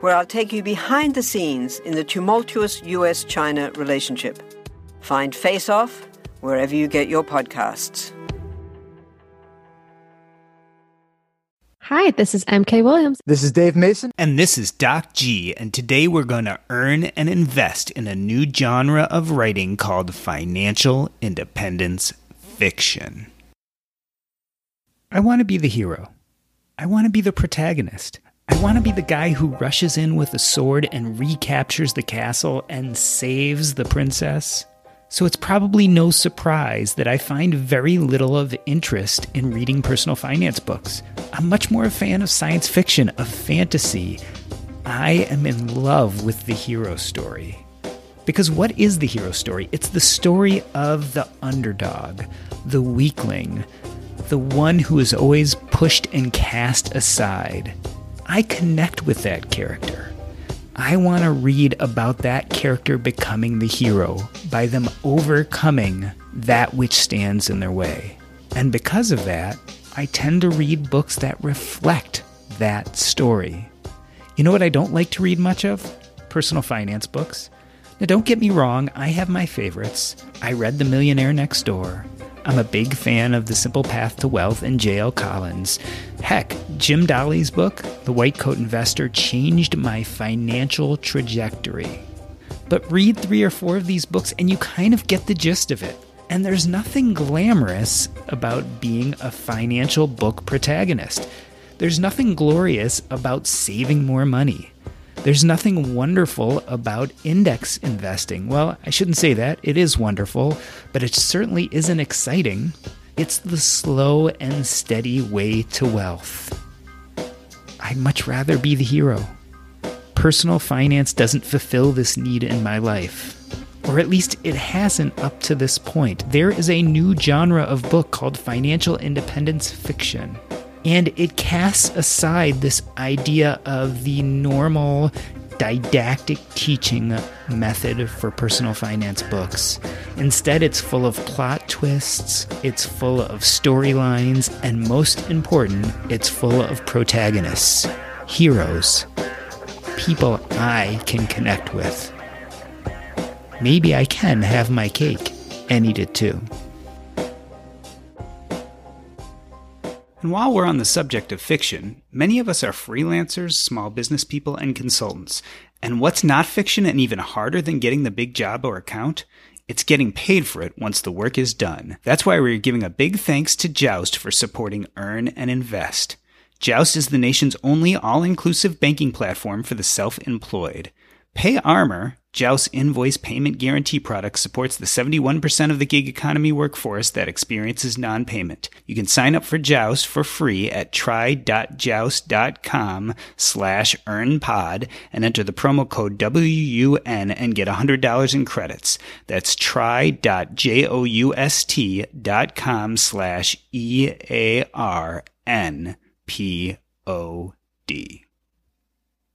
where I'll take you behind the scenes in the tumultuous US China relationship. Find Face Off wherever you get your podcasts. Hi, this is MK Williams. This is Dave Mason. And this is Doc G. And today we're going to earn and invest in a new genre of writing called financial independence fiction. I want to be the hero. I want to be the protagonist. I want to be the guy who rushes in with a sword and recaptures the castle and saves the princess. So it's probably no surprise that I find very little of interest in reading personal finance books. I'm much more a fan of science fiction, of fantasy. I am in love with the hero story. Because what is the hero story? It's the story of the underdog, the weakling, the one who is always pushed and cast aside. I connect with that character. I want to read about that character becoming the hero by them overcoming that which stands in their way. And because of that, I tend to read books that reflect that story. You know what I don't like to read much of? Personal finance books. Now, don't get me wrong, I have my favorites. I read The Millionaire Next Door. I'm a big fan of The Simple Path to Wealth and J.L. Collins. Heck, Jim Dahle's book, The White Coat Investor, changed my financial trajectory. But read three or four of these books and you kind of get the gist of it. And there's nothing glamorous about being a financial book protagonist. There's nothing glorious about saving more money. There's nothing wonderful about index investing. Well, I shouldn't say that. It is wonderful, but it certainly isn't exciting. It's the slow and steady way to wealth. I'd much rather be the hero. Personal finance doesn't fulfill this need in my life. Or at least it hasn't up to this point. There is a new genre of book called financial independence fiction. And it casts aside this idea of the normal didactic teaching method for personal finance books. Instead, it's full of plot twists, it's full of storylines, and most important, it's full of protagonists, heroes, people I can connect with. Maybe I can have my cake and eat it too. And while we're on the subject of fiction, many of us are freelancers, small business people, and consultants. And what's not fiction and even harder than getting the big job or account? It's getting paid for it once the work is done. That's why we're giving a big thanks to Joust for supporting Earn and Invest. Joust is the nation's only all inclusive banking platform for the self employed. PayArmor, Joust's invoice payment guarantee product supports the 71% of the gig economy workforce that experiences non-payment. You can sign up for Joust for free at try.joust.com slash earnpod and enter the promo code WUN and get $100 in credits. That's try.joust.com slash E-A-R-N-P-O-D.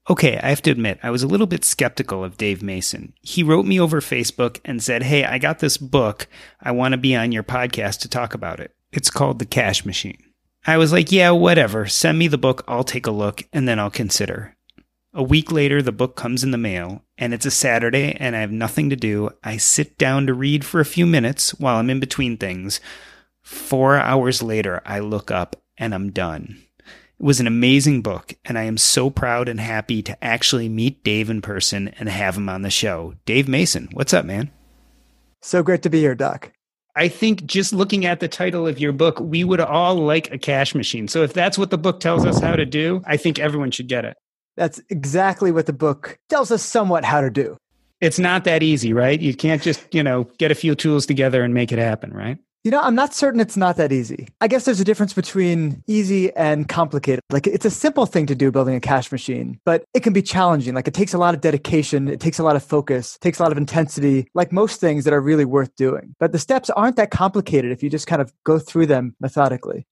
Okay, I have to admit, I was a little bit skeptical of Dave Mason. He wrote me over Facebook and said, Hey, I got this book. I want to be on your podcast to talk about it. It's called The Cash Machine. I was like, Yeah, whatever. Send me the book. I'll take a look and then I'll consider. A week later, the book comes in the mail and it's a Saturday and I have nothing to do. I sit down to read for a few minutes while I'm in between things. Four hours later, I look up and I'm done. It was an amazing book, and I am so proud and happy to actually meet Dave in person and have him on the show. Dave Mason, what's up, man? So great to be here, Doc. I think just looking at the title of your book, we would all like a cash machine. So if that's what the book tells us how to do, I think everyone should get it. That's exactly what the book tells us somewhat how to do. It's not that easy, right? You can't just, you know, get a few tools together and make it happen, right? You know, I'm not certain it's not that easy. I guess there's a difference between easy and complicated. Like it's a simple thing to do building a cash machine, but it can be challenging. Like it takes a lot of dedication, it takes a lot of focus, takes a lot of intensity, like most things that are really worth doing. But the steps aren't that complicated if you just kind of go through them methodically.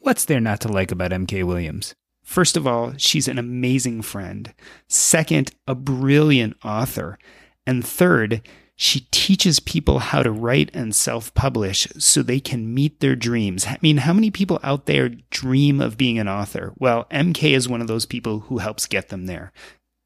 What's there not to like about MK Williams? First of all, she's an amazing friend. Second, a brilliant author. And third, she teaches people how to write and self publish so they can meet their dreams. I mean, how many people out there dream of being an author? Well, MK is one of those people who helps get them there.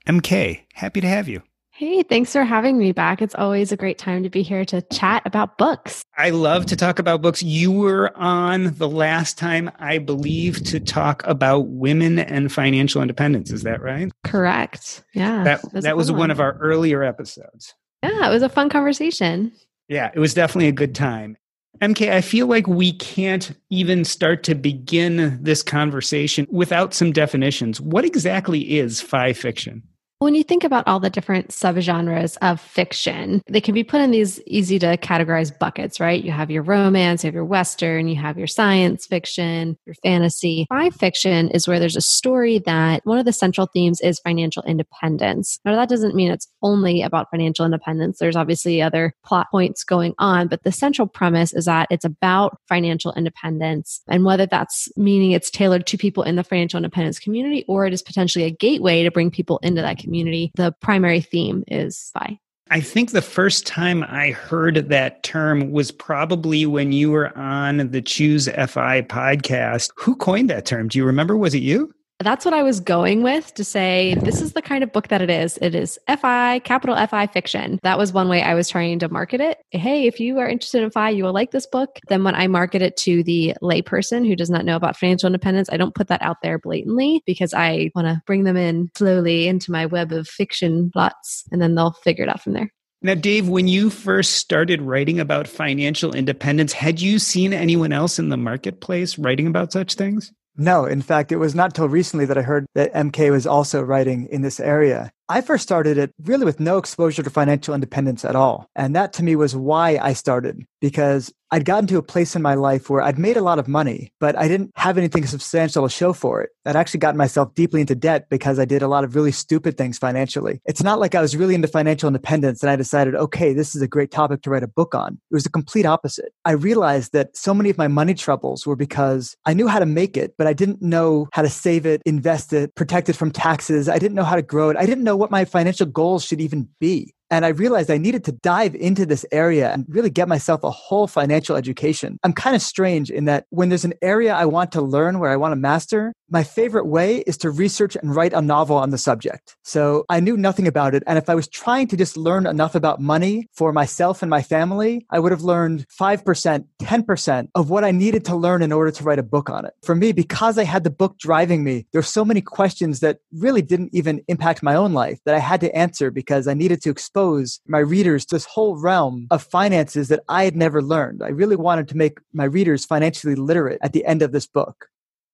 MK, happy to have you. Hey, thanks for having me back. It's always a great time to be here to chat about books. I love to talk about books. You were on the last time, I believe, to talk about women and financial independence. Is that right? Correct. Yeah. That, was, that was one. one of our earlier episodes. Yeah, it was a fun conversation. Yeah, it was definitely a good time. MK, I feel like we can't even start to begin this conversation without some definitions. What exactly is fi fiction? When you think about all the different subgenres of fiction, they can be put in these easy to categorize buckets, right? You have your romance, you have your Western, you have your science fiction, your fantasy. Fi fiction is where there's a story that one of the central themes is financial independence. Now, that doesn't mean it's only about financial independence. There's obviously other plot points going on, but the central premise is that it's about financial independence. And whether that's meaning it's tailored to people in the financial independence community or it is potentially a gateway to bring people into that community, the primary theme is FI. I think the first time I heard that term was probably when you were on the Choose FI podcast. Who coined that term? Do you remember? Was it you? That's what I was going with to say this is the kind of book that it is. It is FI, capital FI fiction. That was one way I was trying to market it. Hey, if you are interested in FI, you will like this book. Then when I market it to the layperson who does not know about financial independence, I don't put that out there blatantly because I want to bring them in slowly into my web of fiction plots and then they'll figure it out from there. Now, Dave, when you first started writing about financial independence, had you seen anyone else in the marketplace writing about such things? No, in fact, it was not till recently that I heard that MK was also writing in this area. I first started it really with no exposure to financial independence at all. And that to me was why I started because I'd gotten to a place in my life where I'd made a lot of money, but I didn't have anything substantial to show for it. I'd actually gotten myself deeply into debt because I did a lot of really stupid things financially. It's not like I was really into financial independence and I decided, okay, this is a great topic to write a book on. It was the complete opposite. I realized that so many of my money troubles were because I knew how to make it, but I didn't know how to save it, invest it, protect it from taxes. I didn't know how to grow it. I didn't know what my financial goals should even be. And I realized I needed to dive into this area and really get myself a whole financial education. I'm kind of strange in that when there's an area I want to learn, where I want to master, my favorite way is to research and write a novel on the subject. So I knew nothing about it. And if I was trying to just learn enough about money for myself and my family, I would have learned 5%, 10% of what I needed to learn in order to write a book on it. For me, because I had the book driving me, there's so many questions that really didn't even impact my own life that I had to answer because I needed to expose my readers to this whole realm of finances that I had never learned. I really wanted to make my readers financially literate at the end of this book.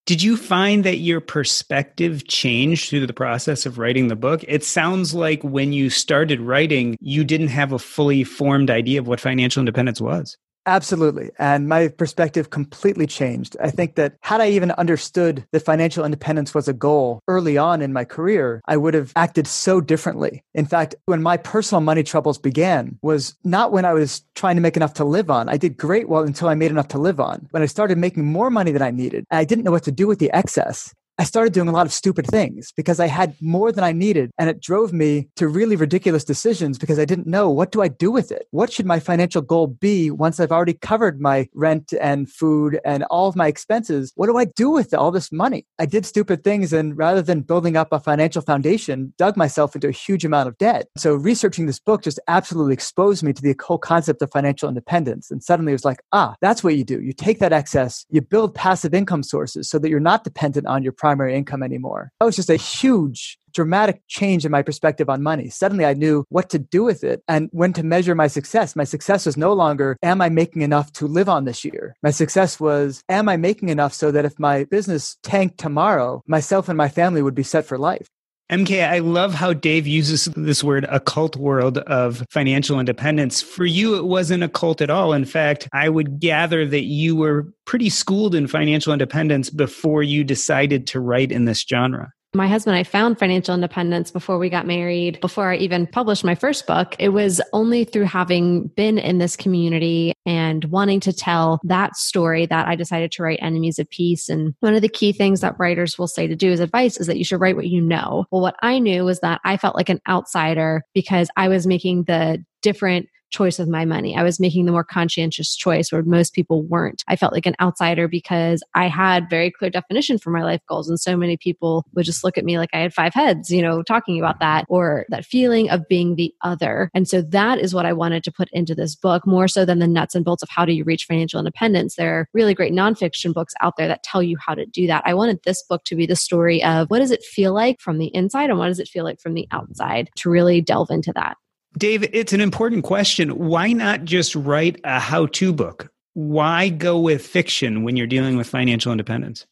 Did you find that your perspective changed through the process of writing the book? It sounds like when you started writing, you didn't have a fully formed idea of what financial independence was. Absolutely. And my perspective completely changed. I think that had I even understood that financial independence was a goal early on in my career, I would have acted so differently. In fact, when my personal money troubles began was not when I was trying to make enough to live on. I did great well until I made enough to live on. When I started making more money than I needed, I didn't know what to do with the excess. I started doing a lot of stupid things because I had more than I needed. And it drove me to really ridiculous decisions because I didn't know what do I do with it? What should my financial goal be once I've already covered my rent and food and all of my expenses? What do I do with all this money? I did stupid things and rather than building up a financial foundation, dug myself into a huge amount of debt. So researching this book just absolutely exposed me to the whole concept of financial independence. And suddenly it was like, ah, that's what you do. You take that excess, you build passive income sources so that you're not dependent on your primary income anymore. That was just a huge dramatic change in my perspective on money. Suddenly I knew what to do with it and when to measure my success. My success was no longer, am I making enough to live on this year? My success was, am I making enough so that if my business tanked tomorrow, myself and my family would be set for life? MK, I love how Dave uses this word occult world of financial independence. For you, it wasn't a cult at all. In fact, I would gather that you were pretty schooled in financial independence before you decided to write in this genre. My husband and I found financial independence before we got married, before I even published my first book. It was only through having been in this community and wanting to tell that story that I decided to write Enemies of Peace. And one of the key things that writers will say to do as advice is that you should write what you know. Well, what I knew was that I felt like an outsider because I was making the different choice with my money. I was making the more conscientious choice where most people weren't. I felt like an outsider because I had very clear definition for my life goals. And so many people would just look at me like I had five heads, you know, talking about that or that feeling of being the other. And so that is what I wanted to put into this book more so than the nuts and bolts of how do you reach financial independence. There are really great nonfiction books out there that tell you how to do that. I wanted this book to be the story of what does it feel like from the inside and what does it feel like from the outside to really delve into that. Dave, it's an important question. Why not just write a how to book? Why go with fiction when you're dealing with financial independence?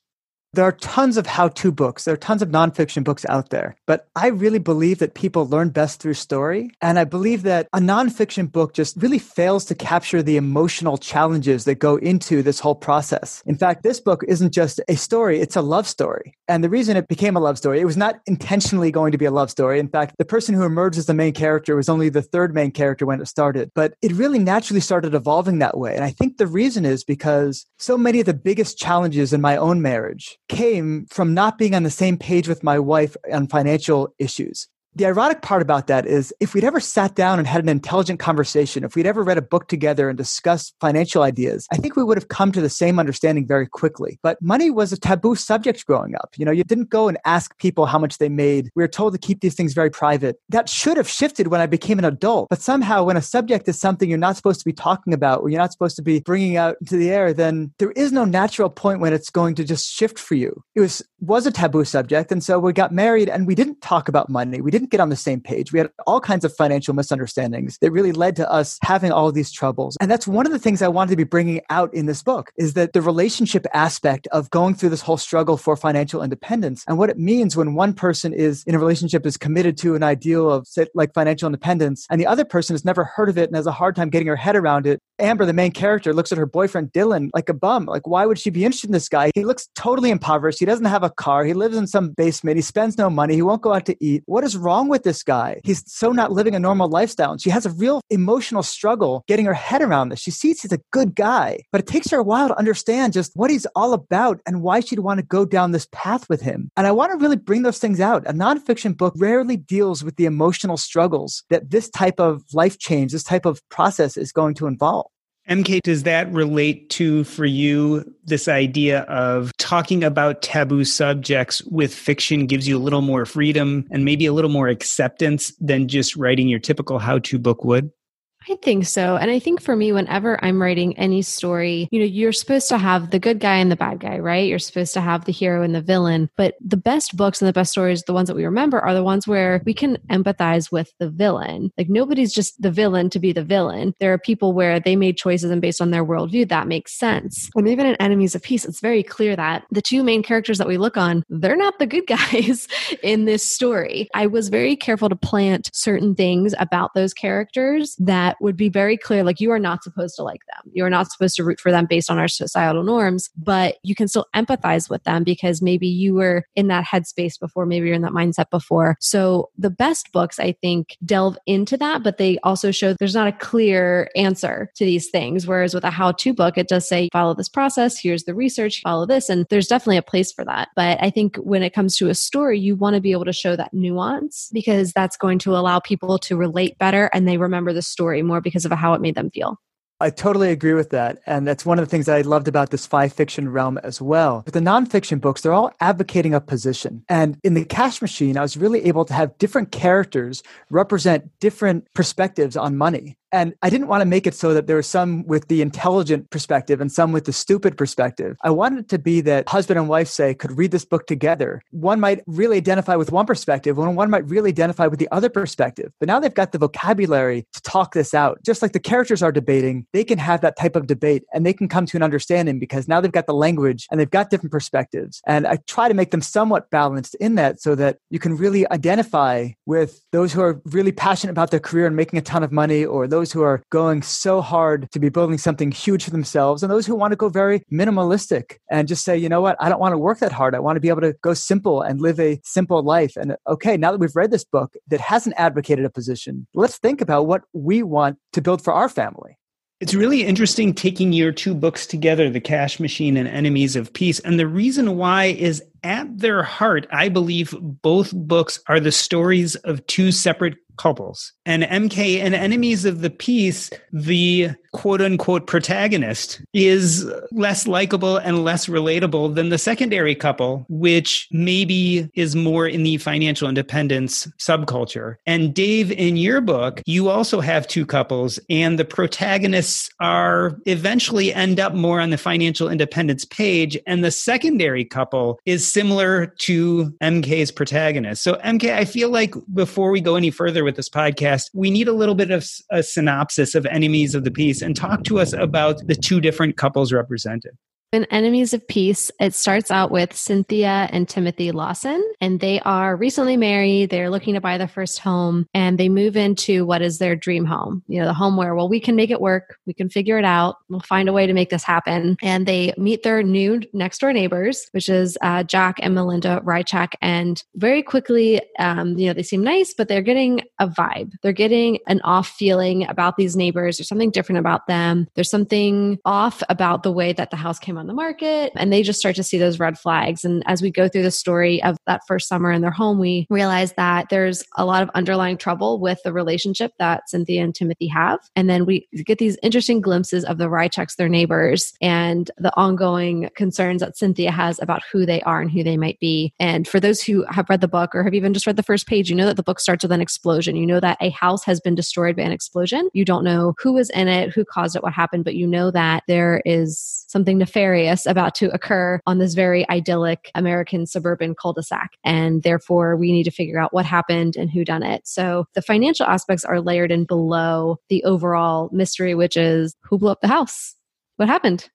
There are tons of how to books. There are tons of nonfiction books out there. But I really believe that people learn best through story. And I believe that a nonfiction book just really fails to capture the emotional challenges that go into this whole process. In fact, this book isn't just a story, it's a love story. And the reason it became a love story, it was not intentionally going to be a love story. In fact, the person who emerged as the main character was only the third main character when it started. But it really naturally started evolving that way. And I think the reason is because so many of the biggest challenges in my own marriage came from not being on the same page with my wife on financial issues. The ironic part about that is if we'd ever sat down and had an intelligent conversation, if we'd ever read a book together and discussed financial ideas, I think we would have come to the same understanding very quickly. But money was a taboo subject growing up. You know, you didn't go and ask people how much they made. We were told to keep these things very private. That should have shifted when I became an adult. But somehow when a subject is something you're not supposed to be talking about or you're not supposed to be bringing out into the air, then there is no natural point when it's going to just shift for you. It was was a taboo subject and so we got married and we didn't talk about money. We didn't get on the same page. We had all kinds of financial misunderstandings that really led to us having all these troubles. And that's one of the things I wanted to be bringing out in this book is that the relationship aspect of going through this whole struggle for financial independence and what it means when one person is in a relationship is committed to an ideal of say, like financial independence and the other person has never heard of it and has a hard time getting her head around it. Amber, the main character, looks at her boyfriend Dylan like a bum. Like, why would she be interested in this guy? He looks totally impoverished. He doesn't have a car. He lives in some basement. He spends no money. He won't go out to eat. What is wrong with this guy? He's so not living a normal lifestyle. And she has a real emotional struggle getting her head around this. She sees he's a good guy, but it takes her a while to understand just what he's all about and why she'd want to go down this path with him. And I want to really bring those things out. A nonfiction book rarely deals with the emotional struggles that this type of life change, this type of process is going to involve. MK, does that relate to for you this idea of talking about taboo subjects with fiction gives you a little more freedom and maybe a little more acceptance than just writing your typical how to book would? I think so. And I think for me, whenever I'm writing any story, you know, you're supposed to have the good guy and the bad guy, right? You're supposed to have the hero and the villain. But the best books and the best stories, the ones that we remember, are the ones where we can empathize with the villain. Like nobody's just the villain to be the villain. There are people where they made choices and based on their worldview, that makes sense. And even in Enemies of Peace, it's very clear that the two main characters that we look on, they're not the good guys in this story. I was very careful to plant certain things about those characters that that would be very clear like you are not supposed to like them. You are not supposed to root for them based on our societal norms, but you can still empathize with them because maybe you were in that headspace before, maybe you're in that mindset before. So the best books, I think, delve into that, but they also show there's not a clear answer to these things. Whereas with a how to book, it does say, follow this process, here's the research, follow this. And there's definitely a place for that. But I think when it comes to a story, you want to be able to show that nuance because that's going to allow people to relate better and they remember the story more because of how it made them feel. I totally agree with that. And that's one of the things that I loved about this FI fiction realm as well. But the nonfiction books, they're all advocating a position. And in the cash machine, I was really able to have different characters represent different perspectives on money. And I didn't want to make it so that there were some with the intelligent perspective and some with the stupid perspective. I wanted it to be that husband and wife, say, could read this book together. One might really identify with one perspective, and one might really identify with the other perspective. But now they've got the vocabulary to talk this out. Just like the characters are debating, they can have that type of debate and they can come to an understanding because now they've got the language and they've got different perspectives. And I try to make them somewhat balanced in that so that you can really identify with those who are really passionate about their career and making a ton of money or those those who are going so hard to be building something huge for themselves, and those who want to go very minimalistic and just say, you know what, I don't want to work that hard. I want to be able to go simple and live a simple life. And okay, now that we've read this book that hasn't advocated a position, let's think about what we want to build for our family. It's really interesting taking your two books together, The Cash Machine and Enemies of Peace. And the reason why is at their heart, I believe both books are the stories of two separate couples. And MK and Enemies of the Peace, the quote unquote protagonist is less likable and less relatable than the secondary couple, which maybe is more in the financial independence subculture. And Dave, in your book, you also have two couples, and the protagonists are eventually end up more on the financial independence page. And the secondary couple is similar to MK's protagonist. So, MK, I feel like before we go any further with this podcast, we need a little bit of a synopsis of Enemies of the Peace and talk to us about the two different couples represented. In Enemies of Peace, it starts out with Cynthia and Timothy Lawson, and they are recently married. They're looking to buy their first home, and they move into what is their dream home. You know, the home where, well, we can make it work, we can figure it out, we'll find a way to make this happen. And they meet their new next door neighbors, which is uh, Jack and Melinda Rychak. And very quickly, um, you know, they seem nice, but they're getting a vibe. They're getting an off feeling about these neighbors. There's something different about them. There's something off about the way that the house came on the market and they just start to see those red flags. And as we go through the story of that first summer in their home, we realize that there's a lot of underlying trouble with the relationship that Cynthia and Timothy have. And then we get these interesting glimpses of the Rychaks, their neighbors, and the ongoing concerns that Cynthia has about who they are and who they might be. And for those who have read the book or have even just read the first page, you know that the book starts with an explosion. You know that a house has been destroyed by an explosion. You don't know who was in it, who caused it, what happened, but you know that there is something nefarious nefarious about to occur on this very idyllic American suburban cul-de-sac. And therefore we need to figure out what happened and who done it. So the financial aspects are layered in below the overall mystery, which is who blew up the house? What happened?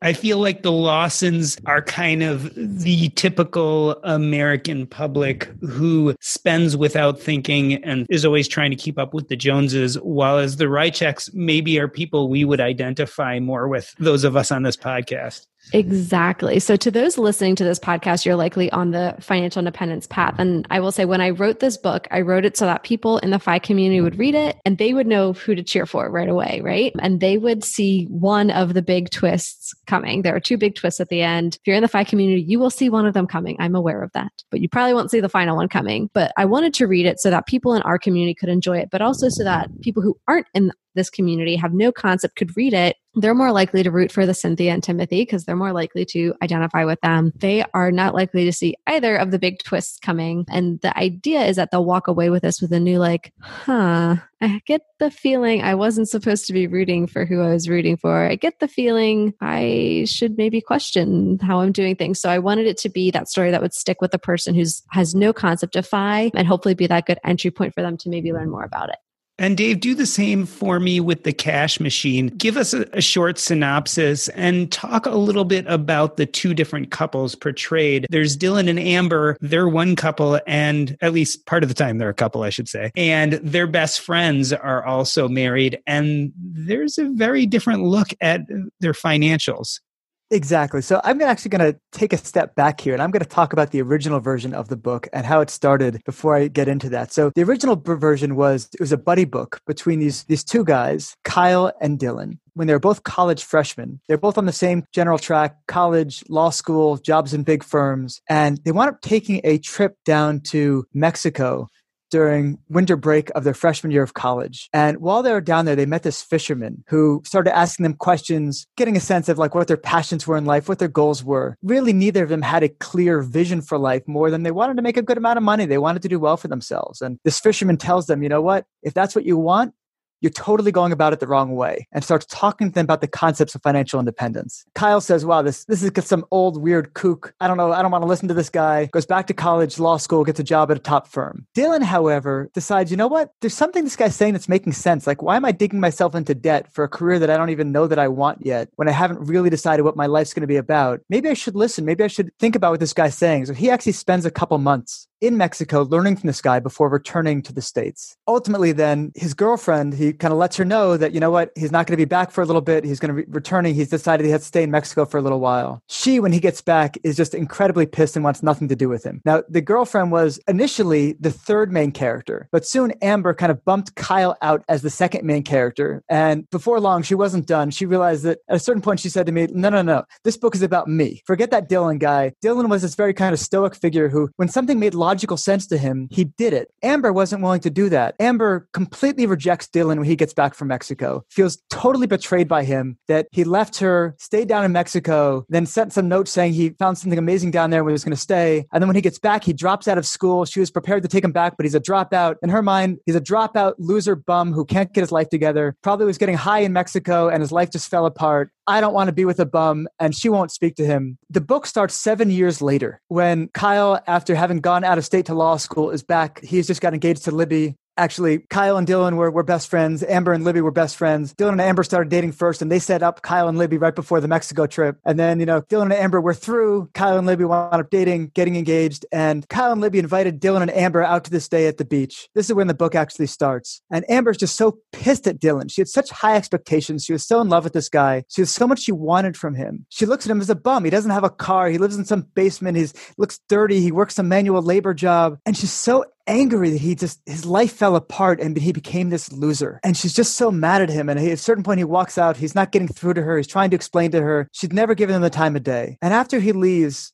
I feel like the Lawsons are kind of the typical American public who spends without thinking and is always trying to keep up with the Joneses, while as the Rychaks maybe are people we would identify more with, those of us on this podcast. Exactly. So, to those listening to this podcast, you're likely on the financial independence path. And I will say, when I wrote this book, I wrote it so that people in the FI community would read it and they would know who to cheer for right away, right? And they would see one of the big twists coming. There are two big twists at the end. If you're in the FI community, you will see one of them coming. I'm aware of that, but you probably won't see the final one coming. But I wanted to read it so that people in our community could enjoy it, but also so that people who aren't in this community have no concept could read it they're more likely to root for the Cynthia and Timothy because they're more likely to identify with them. They are not likely to see either of the big twists coming. And the idea is that they'll walk away with this with a new, like, huh, I get the feeling I wasn't supposed to be rooting for who I was rooting for. I get the feeling I should maybe question how I'm doing things. So I wanted it to be that story that would stick with the person who's has no concept of FI and hopefully be that good entry point for them to maybe learn more about it. And Dave, do the same for me with the cash machine. Give us a, a, short synopsis and talk a little bit about the two different couples portrayed. There's Dylan and Amber. They're one couple, and at least part of the time they're a couple, I should say. And their best friends are also married. And there's a very different look at their financials. Exactly. So I'm actually going to take a step back here and I'm going to talk about the original version of the book and how it started before I get into that. So the original version was it was a buddy book between these these two guys, Kyle and Dylan. When they were both college freshmen, they're both on the same general track, college, law school, jobs in big firms, and they wound up taking a trip down to Mexico during winter break of their freshman year of college. And while they were down there, they met this fisherman who started asking them questions, getting a sense of like what their passions were in life, what their goals were. Really, neither of them had a clear vision for life more than they wanted to make a good amount of money. They wanted to do well for themselves. And this fisherman tells them, you know what? If that's what you want, you're totally going about it the wrong way and starts talking to them about the concepts of financial independence. Kyle says, wow, this, this is some old weird kook. I don't know. I don't want to listen to this guy. Goes back to college, law school, gets a job at a top firm. Dylan, however, decides, you know what? There's something this guy's saying that's making sense. Like, why am I digging myself into debt for a career that I don't even know that I want yet when I haven't really decided what my life's going to be about? Maybe I should listen. Maybe I should think about what this guy's saying. So he actually spends a couple months in Mexico learning from this guy before returning to the States. Ultimately, then his girlfriend, he kind of lets her know that, you know what, he's not going to be back for a little bit. He's going to be returning. He's decided he has to stay in Mexico for a little while. She, when he gets back, is just incredibly pissed and wants nothing to do with him. Now, the girlfriend was initially the third main character, but soon Amber kind of bumped Kyle out as the second main character. And before long, she wasn't done. She realized that at a certain point, she said to me, no, no, no, this book is about me. Forget that Dylan guy. Dylan was this very kind of stoic figure who, when something made sense to him, he did it. Amber wasn't willing to do that. Amber completely rejects Dylan when he gets back from Mexico, feels totally betrayed by him that he left her, stayed down in Mexico, then sent some notes saying he found something amazing down there where he was going to stay. And then when he gets back, he drops out of school. She was prepared to take him back, but he's a dropout. In her mind, he's a dropout, loser, bum who can't get his life together, probably was getting high in Mexico and his life just fell apart. I don't want to be with a bum, and she won't speak to him. The book starts seven years later when Kyle, after having gone out of state to law school, is back. He's just got engaged to Libby actually Kyle and Dylan were, were best friends. Amber and Libby were best friends. Dylan and Amber started dating first and they set up Kyle and Libby right before the Mexico trip. And then, you know, Dylan and Amber were through. Kyle and Libby wound up dating, getting engaged. And Kyle and Libby invited Dylan and Amber out to this day at the beach. This is when the book actually starts. And Amber's just so pissed at Dylan. She had such high expectations. She was so in love with this guy. She had so much she wanted from him. She looks at him as a bum. He doesn't have a car. He lives in some basement. He looks dirty. He works a manual labor job. And she's so angry that he just his life fell apart and he became this loser and she's just so mad at him and at a certain point he walks out he's not getting through to her he's trying to explain to her she's never given him the time of day and after he leaves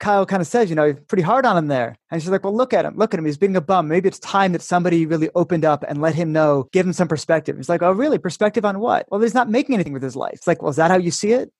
Kyle kind of says, you know, pretty hard on him there. And she's like, well, look at him. Look at him. He's being a bum. Maybe it's time that somebody really opened up and let him know, give him some perspective. He's like, oh, really? Perspective on what? Well, he's not making anything with his life. It's like, well, is that how you see it?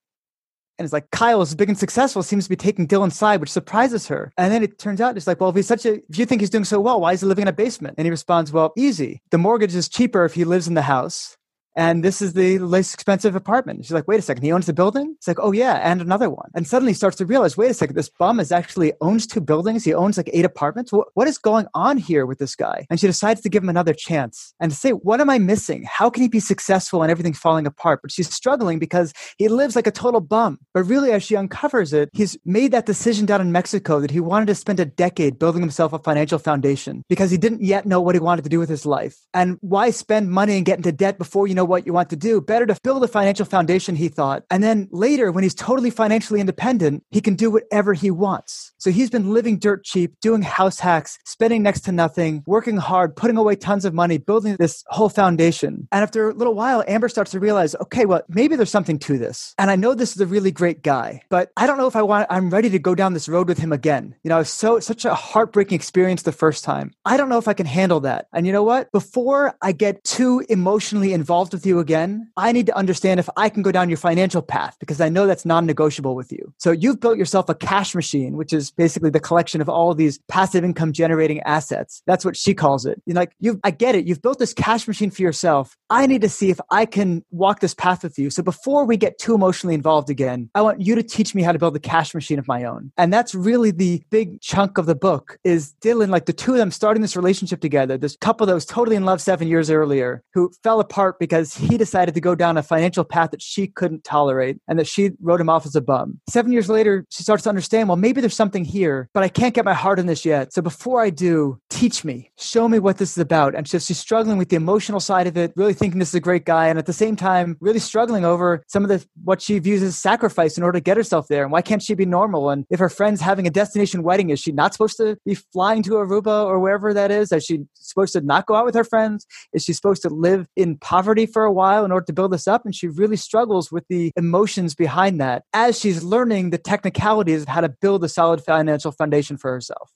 And it's like Kyle is big and successful, seems to be taking Dylan's side, which surprises her. And then it turns out it's like, well, if he's such a, if you think he's doing so well, why is he living in a basement? And he responds, well, easy. The mortgage is cheaper if he lives in the house and this is the less expensive apartment. She's like, wait a second, he owns the building? It's like, oh yeah, and another one. And suddenly starts to realize, wait a second, this bum is actually owns two buildings. He owns like eight apartments. what, what is going on here with this guy? And she decides to give him another chance and to say, what am I missing? How can he be successful and everything's falling apart? But she's struggling because he lives like a total bum. But really, as she uncovers it, he's made that decision down in Mexico that he wanted to spend a decade building himself a financial foundation because he didn't yet know what he wanted to do with his life. And why spend money and get into debt before you know what you want to do. Better to build a financial foundation, he thought. And then later, when he's totally financially independent, he can do whatever he wants. So he's been living dirt cheap, doing house hacks, spending next to nothing, working hard, putting away tons of money, building this whole foundation. And after a little while, Amber starts to realize, okay, well, maybe there's something to this. And I know this is a really great guy, but I don't know if I want, I'm ready to go down this road with him again. You know, it's so, such a heartbreaking experience the first time. I don't know if I can handle that. And you know what? Before I get too emotionally involved with you again, I need to understand if I can go down your financial path because I know that's non negotiable with you. So you've built yourself a cash machine, which is basically the collection of all these passive income generating assets. That's what she calls it. You're like, you I get it. You've built this cash machine for yourself. I need to see if I can walk this path with you. So before we get too emotionally involved again, I want you to teach me how to build a cash machine of my own. And that's really the big chunk of the book is Dylan, like the two of them starting this relationship together, this couple that was totally in love seven years earlier, who fell apart because he decided to go down a financial path that she couldn't tolerate and that she wrote him off as a bum. Seven years later, she starts to understand, well, maybe there's something here, but I can't get my heart in this yet. So before I do, teach me, show me what this is about. And so she's struggling with the emotional side of it, really thinking this is a great guy. And at the same time, really struggling over some of the, what she views as sacrifice in order to get herself there. And why can't she be normal? And if her friend's having a destination wedding, is she not supposed to be flying to Aruba or wherever that is? Is she supposed to not go out with her friends? Is she supposed to live in poverty for a while in order to build this up. And she really struggles with the emotions behind that as she's learning the technicalities of how to build a solid financial foundation for herself.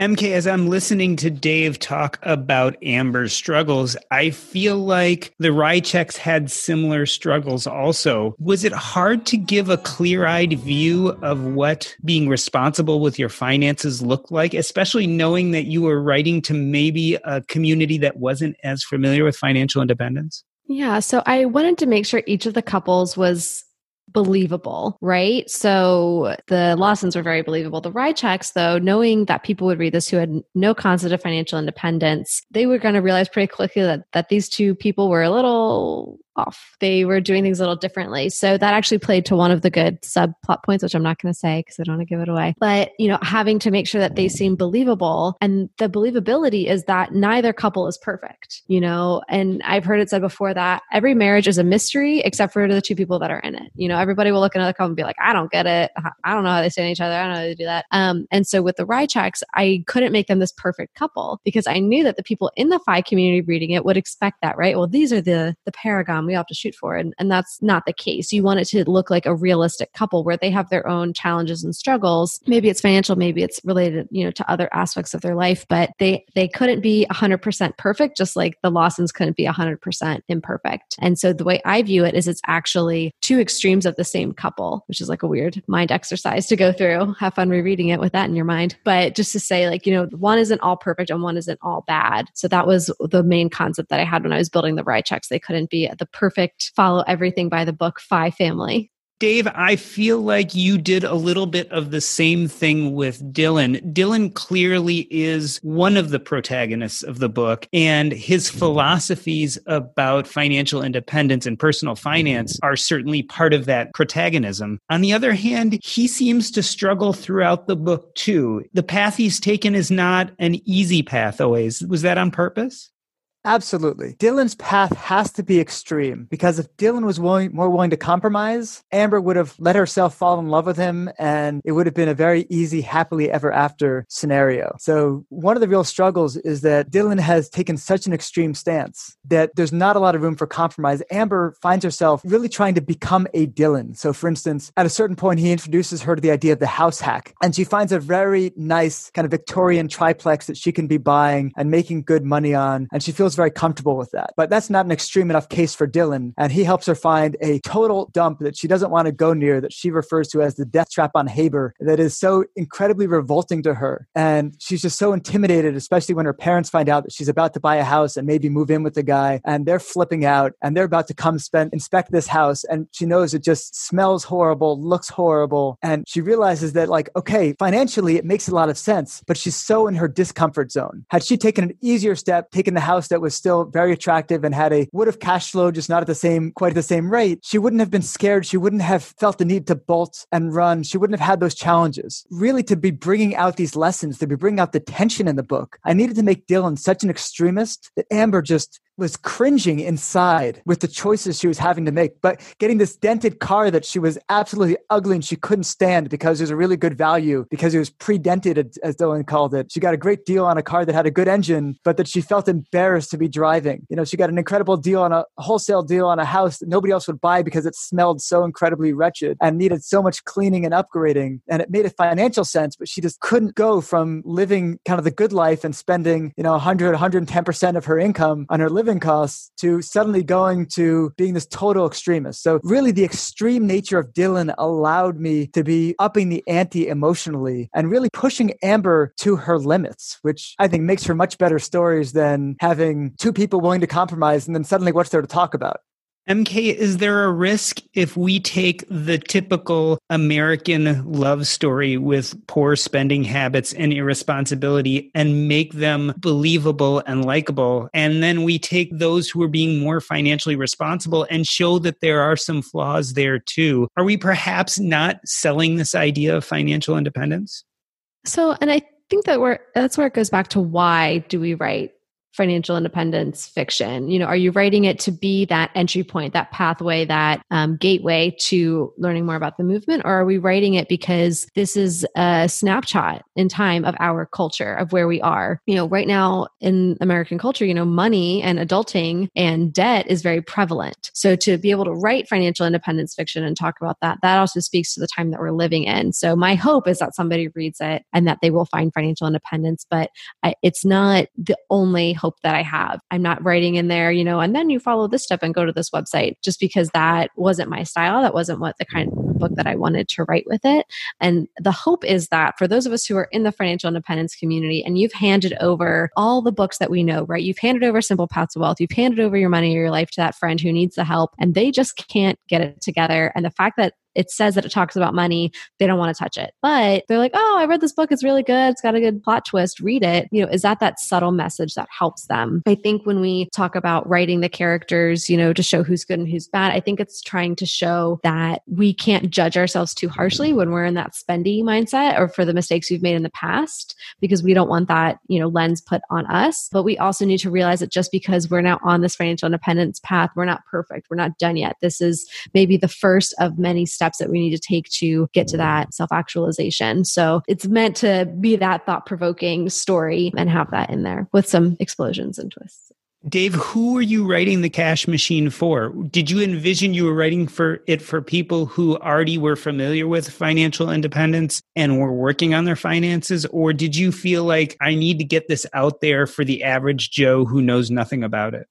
MK, as I'm listening to Dave talk about Amber's struggles, I feel like the Rychecks had similar struggles also. Was it hard to give a clear eyed view of what being responsible with your finances looked like, especially knowing that you were writing to maybe a community that wasn't as familiar with financial independence? Yeah, so I wanted to make sure each of the couples was believable, right? So the Lawsons were very believable. The Rychecks, though, knowing that people would read this who had no concept of financial independence, they were going to realize pretty quickly that, that these two people were a little off. They were doing things a little differently. So that actually played to one of the good subplot points, which I'm not going to say because I don't want to give it away. But, you know, having to make sure that they seem believable. And the believability is that neither couple is perfect, you know, and I've heard it said before that every marriage is a mystery except for the two people that are in it. You know, everybody will look at another couple and be like, I don't get it. I don't know how they stand each other. I don't know how they do that. Um, and so with the Rychecks, I couldn't make them this perfect couple because I knew that the people in the FI community reading it would expect that, right? Well, these are the the paragon we all have to shoot for. And, and that's not the case. You want it to look like a realistic couple where they have their own challenges and struggles. Maybe it's financial, maybe it's related, you know, to other aspects of their life, but they they couldn't be 100% perfect just like the Lawsons couldn't be 100% imperfect. And so the way I view it is it's actually two extremes of the same couple, which is like a weird mind exercise to go through. Have fun rereading it with that in your mind. But just to say like, you know, one isn't all perfect and one isn't all bad. So that was the main concept that I had when I was building the Rychecks. They couldn't be at the perfect follow everything by the book FI family. Dave, I feel like you did a little bit of the same thing with Dylan. Dylan clearly is one of the protagonists of the book, and his philosophies about financial independence and personal finance are certainly part of that protagonism. On the other hand, he seems to struggle throughout the book too. The path he's taken is not an easy path always. Was that on purpose? Absolutely. Dylan's path has to be extreme because if Dylan was willing, more willing to compromise, Amber would have let herself fall in love with him and it would have been a very easy, happily ever after scenario. So, one of the real struggles is that Dylan has taken such an extreme stance that there's not a lot of room for compromise. Amber finds herself really trying to become a Dylan. So, for instance, at a certain point, he introduces her to the idea of the house hack and she finds a very nice kind of Victorian triplex that she can be buying and making good money on. And she feels feels very comfortable with that. But that's not an extreme enough case for Dylan. And he helps her find a total dump that she doesn't want to go near that she refers to as the death trap on Haber that is so incredibly revolting to her. And she's just so intimidated, especially when her parents find out that she's about to buy a house and maybe move in with the guy. And they're flipping out and they're about to come spend, inspect this house. And she knows it just smells horrible, looks horrible. And she realizes that, like, okay, financially, it makes a lot of sense, but she's so in her discomfort zone. Had she taken an easier step, taken the house that that was still very attractive and had a would have cash flow just not at the same quite at the same rate she wouldn't have been scared. She wouldn't have felt the need to bolt and run. She wouldn't have had those challenges. Really to be bringing out these lessons to be bringing out the tension in the book i needed to make dylan such an extremist that amber just was cringing inside with the choices she was having to make. But getting this dented car that she was absolutely ugly and she couldn't stand because it was a really good value because it was pre-dented, as Dylan called it. She got a great deal on a car that had a good engine, but that she felt embarrassed to be driving. You know, she got an incredible deal on a wholesale deal on a house that nobody else would buy because it smelled so incredibly wretched and needed so much cleaning and upgrading. And it made a financial sense, but she just couldn't go from living kind of the good life and spending, you know, 100, 110% of her income on her living living costs to suddenly going to being this total extremist. So, really, the extreme nature of Dylan allowed me to be upping the ante emotionally and really pushing Amber to her limits, which I think makes for much better stories than having two people willing to compromise and then suddenly what's there to talk about. MK, is there a risk if we take the typical American love story with poor spending habits and irresponsibility and make them believable and likable? And then we take those who are being more financially responsible and show that there are some flaws there too. Are we perhaps not selling this idea of financial independence? So, and I think that we're, that's where it goes back to why do we write financial independence fiction? You know, are you writing it to be that entry point, that pathway, that um, gateway to learning more about the movement? Or are we writing it because this is a snapshot in time of our culture, of where we are? You know, right now in American culture, you know, money and adulting and debt is very prevalent. So to be able to write financial independence fiction and talk about that, that also speaks to the time that we're living in. So my hope is that somebody reads it and that they will find financial independence, but I, it's not the only hope that I have. I'm not writing in there, you know, and then you follow this step and go to this website just because that wasn't my style. That wasn't what the kind of book that I wanted to write with it. And the hope is that for those of us who are in the financial independence community and you've handed over all the books that we know, right? You've handed over Simple Paths to Wealth, you've handed over your money or your life to that friend who needs the help and they just can't get it together. And the fact that it says that it talks about money, they don't want to touch it. But they're like, oh, I read this book. It's really good. It's got a good plot twist. Read it. You know, is that that subtle message that helps them? I think when we talk about writing the characters, you know, to show who's good and who's bad, I think it's trying to show that we can't judge ourselves too harshly when we're in that spendy mindset or for the mistakes we've made in the past because we don't want that, you know, lens put on us. But we also need to realize that just because we're now on this financial independence path, we're not perfect. We're not done yet. This is maybe the first of many steps that we need to take to get to that self actualization. So it's meant to be that thought provoking story and have that in there with some explosions and twists. Dave, who were you writing the cash machine for? Did you envision you were writing for it for people who already were familiar with financial independence and were working on their finances? Or did you feel like I need to get this out there for the average Joe who knows nothing about it?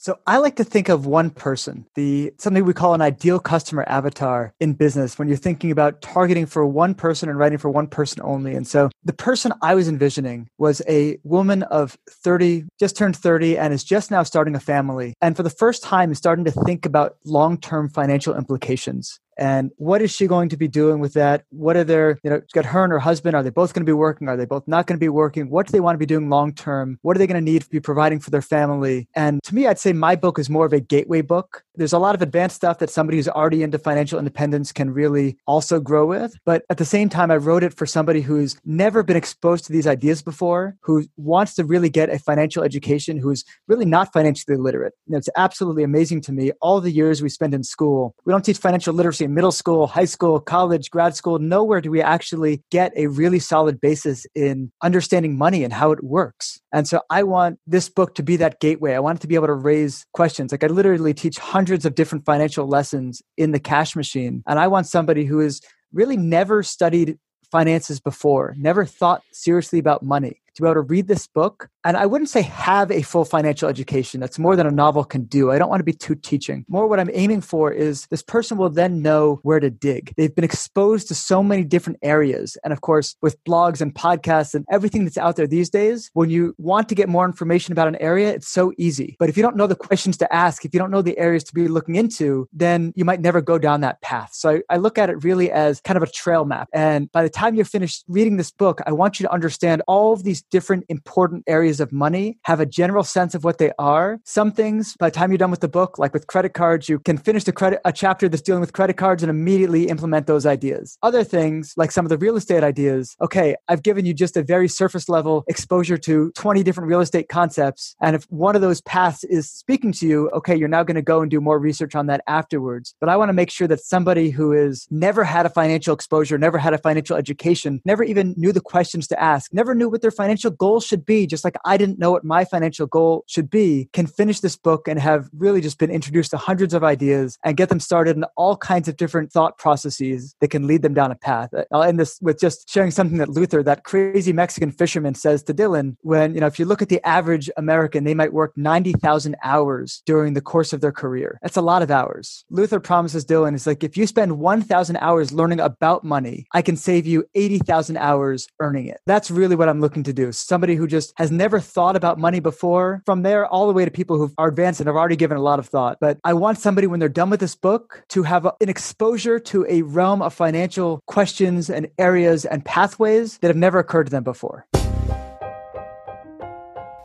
So I like to think of one person, the something we call an ideal customer avatar in business when you're thinking about targeting for one person and writing for one person only. And so the person I was envisioning was a woman of 30, just turned 30 and is just now starting a family. And for the first time is starting to think about long-term financial implications and what is she going to be doing with that? What are their you know got her and her husband are they both going to be working? Are they both not going to be working? What do they want to be doing long term? What are they going to need to be providing for their family? And to me i'd say my book is more of a gateway book. There's a lot of advanced stuff that somebody who's already into financial independence can really also grow with. But at the same time i wrote it for somebody who's never been exposed to these ideas before who wants to really get a financial education who's really not financially literate. You know, it's absolutely amazing to me all the years we spend in school. We don't teach financial literacy middle school, high school, college, grad school, nowhere do we actually get a really solid basis in understanding money and how it works. And so I want this book to be that gateway. I want it to be able to raise questions. Like I literally teach hundreds of different financial lessons in the cash machine. And I want somebody who has really never studied finances before, never thought seriously about money to be able to read this book and I wouldn't say have a full financial education. That's more than a novel can do. I don't want to be too teaching. More what I'm aiming for is this person will then know where to dig. They've been exposed to so many different areas. And of course, with blogs and podcasts and everything that's out there these days, when you want to get more information about an area, it's so easy. But if you don't know the questions to ask, if you don't know the areas to be looking into, then you might never go down that path. So I, I look at it really as kind of a trail map. And by the time you're finished reading this book, I want you to understand all of these different important areas of money, have a general sense of what they are. Some things, by the time you're done with the book, like with credit cards, you can finish the credit a chapter that's dealing with credit cards and immediately implement those ideas. Other things, like some of the real estate ideas, okay, I've given you just a very surface level exposure to 20 different real estate concepts. And if one of those paths is speaking to you, okay, you're now going to go and do more research on that afterwards. But I want to make sure that somebody who is never had a financial exposure, never had a financial education, never even knew the questions to ask, never knew what their financial goals should be, just like I didn't know what my financial goal should be can finish this book and have really just been introduced to hundreds of ideas and get them started in all kinds of different thought processes that can lead them down a path. Uh, I'll end this with just sharing something that Luther, that crazy Mexican fisherman, says to Dylan when, you know, if you look at the average American, they might work 90,000 hours during the course of their career. That's a lot of hours. Luther promises Dylan, is like, if you spend 1,000 hours learning about money, I can save you 80,000 hours earning it. That's really what I'm looking to do. Somebody who just has never never thought about money before. From there, all the way to people who are advanced and have already given a lot of thought. But I want somebody, when they're done with this book, to have an exposure to a realm of financial questions and areas and pathways that have never occurred to them before.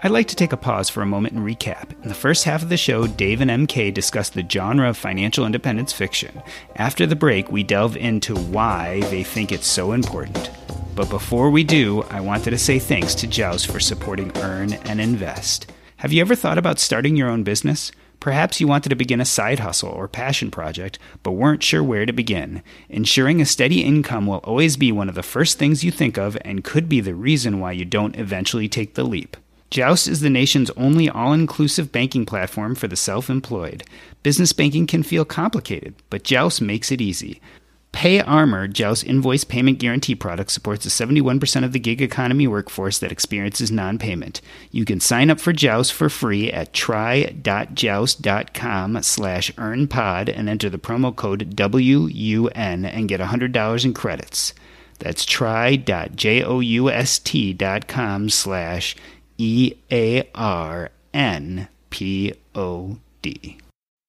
I'd like to take a pause for a moment and recap. In the first half of the show, Dave and MK discuss the genre of financial independence fiction. After the break, we delve into why they think it's so important. But before we do, I wanted to say thanks to Joust for supporting Earn and Invest. Have you ever thought about starting your own business? Perhaps you wanted to begin a side hustle or passion project, but weren't sure where to begin. Ensuring a steady income will always be one of the first things you think of and could be the reason why you don't eventually take the leap. Joust is the nation's only all inclusive banking platform for the self employed. Business banking can feel complicated, but Joust makes it easy. PayArmor, Joust's invoice payment guarantee product, supports the 71% of the gig economy workforce that experiences non payment. You can sign up for Joust for free at try.joust.com slash earnpod and enter the promo code WUN and get $100 in credits. That's try.joust.com slash E A R N P O D.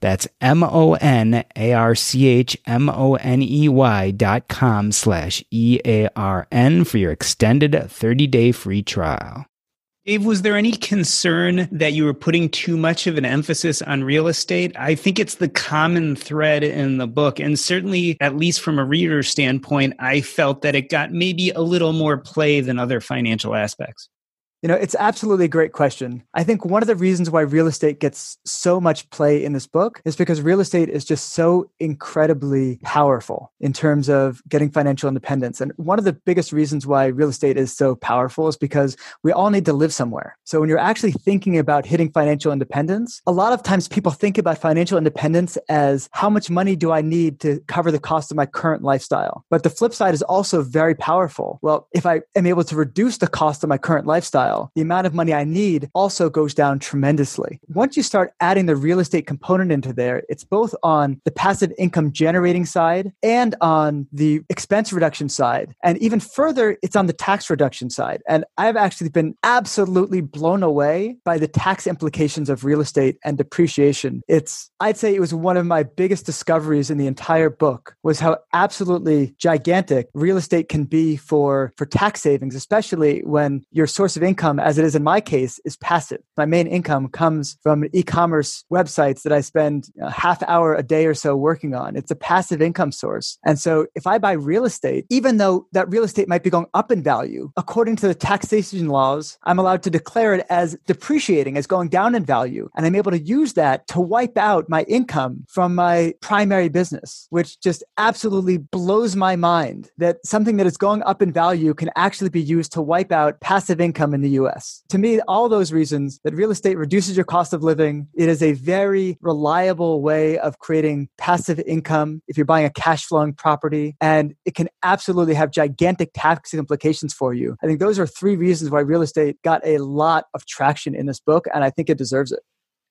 That's M O N A R C H M O N E Y dot com slash E A R N for your extended 30 day free trial. Dave, was there any concern that you were putting too much of an emphasis on real estate? I think it's the common thread in the book. And certainly, at least from a reader standpoint, I felt that it got maybe a little more play than other financial aspects. You know, it's absolutely a great question. I think one of the reasons why real estate gets so much play in this book is because real estate is just so incredibly powerful in terms of getting financial independence. And one of the biggest reasons why real estate is so powerful is because we all need to live somewhere. So when you're actually thinking about hitting financial independence, a lot of times people think about financial independence as how much money do I need to cover the cost of my current lifestyle? But the flip side is also very powerful. Well, if I am able to reduce the cost of my current lifestyle, lifestyle, the amount of money I need also goes down tremendously. Once you start adding the real estate component into there, it's both on the passive income generating side and on the expense reduction side. And even further, it's on the tax reduction side. And I've actually been absolutely blown away by the tax implications of real estate and depreciation. It's, I'd say it was one of my biggest discoveries in the entire book was how absolutely gigantic real estate can be for, for tax savings, especially when your source of income income, as it is in my case, is passive. My main income comes from e-commerce websites that I spend a half hour a day or so working on. It's a passive income source. And so if I buy real estate, even though that real estate might be going up in value, according to the taxation laws, I'm allowed to declare it as depreciating, as going down in value. And I'm able to use that to wipe out my income from my primary business, which just absolutely blows my mind that something that is going up in value can actually be used to wipe out passive income in the US. To me, all those reasons that real estate reduces your cost of living, it is a very reliable way of creating passive income if you're buying a cash flowing property, and it can absolutely have gigantic tax implications for you. I think those are three reasons why real estate got a lot of traction in this book, and I think it deserves it.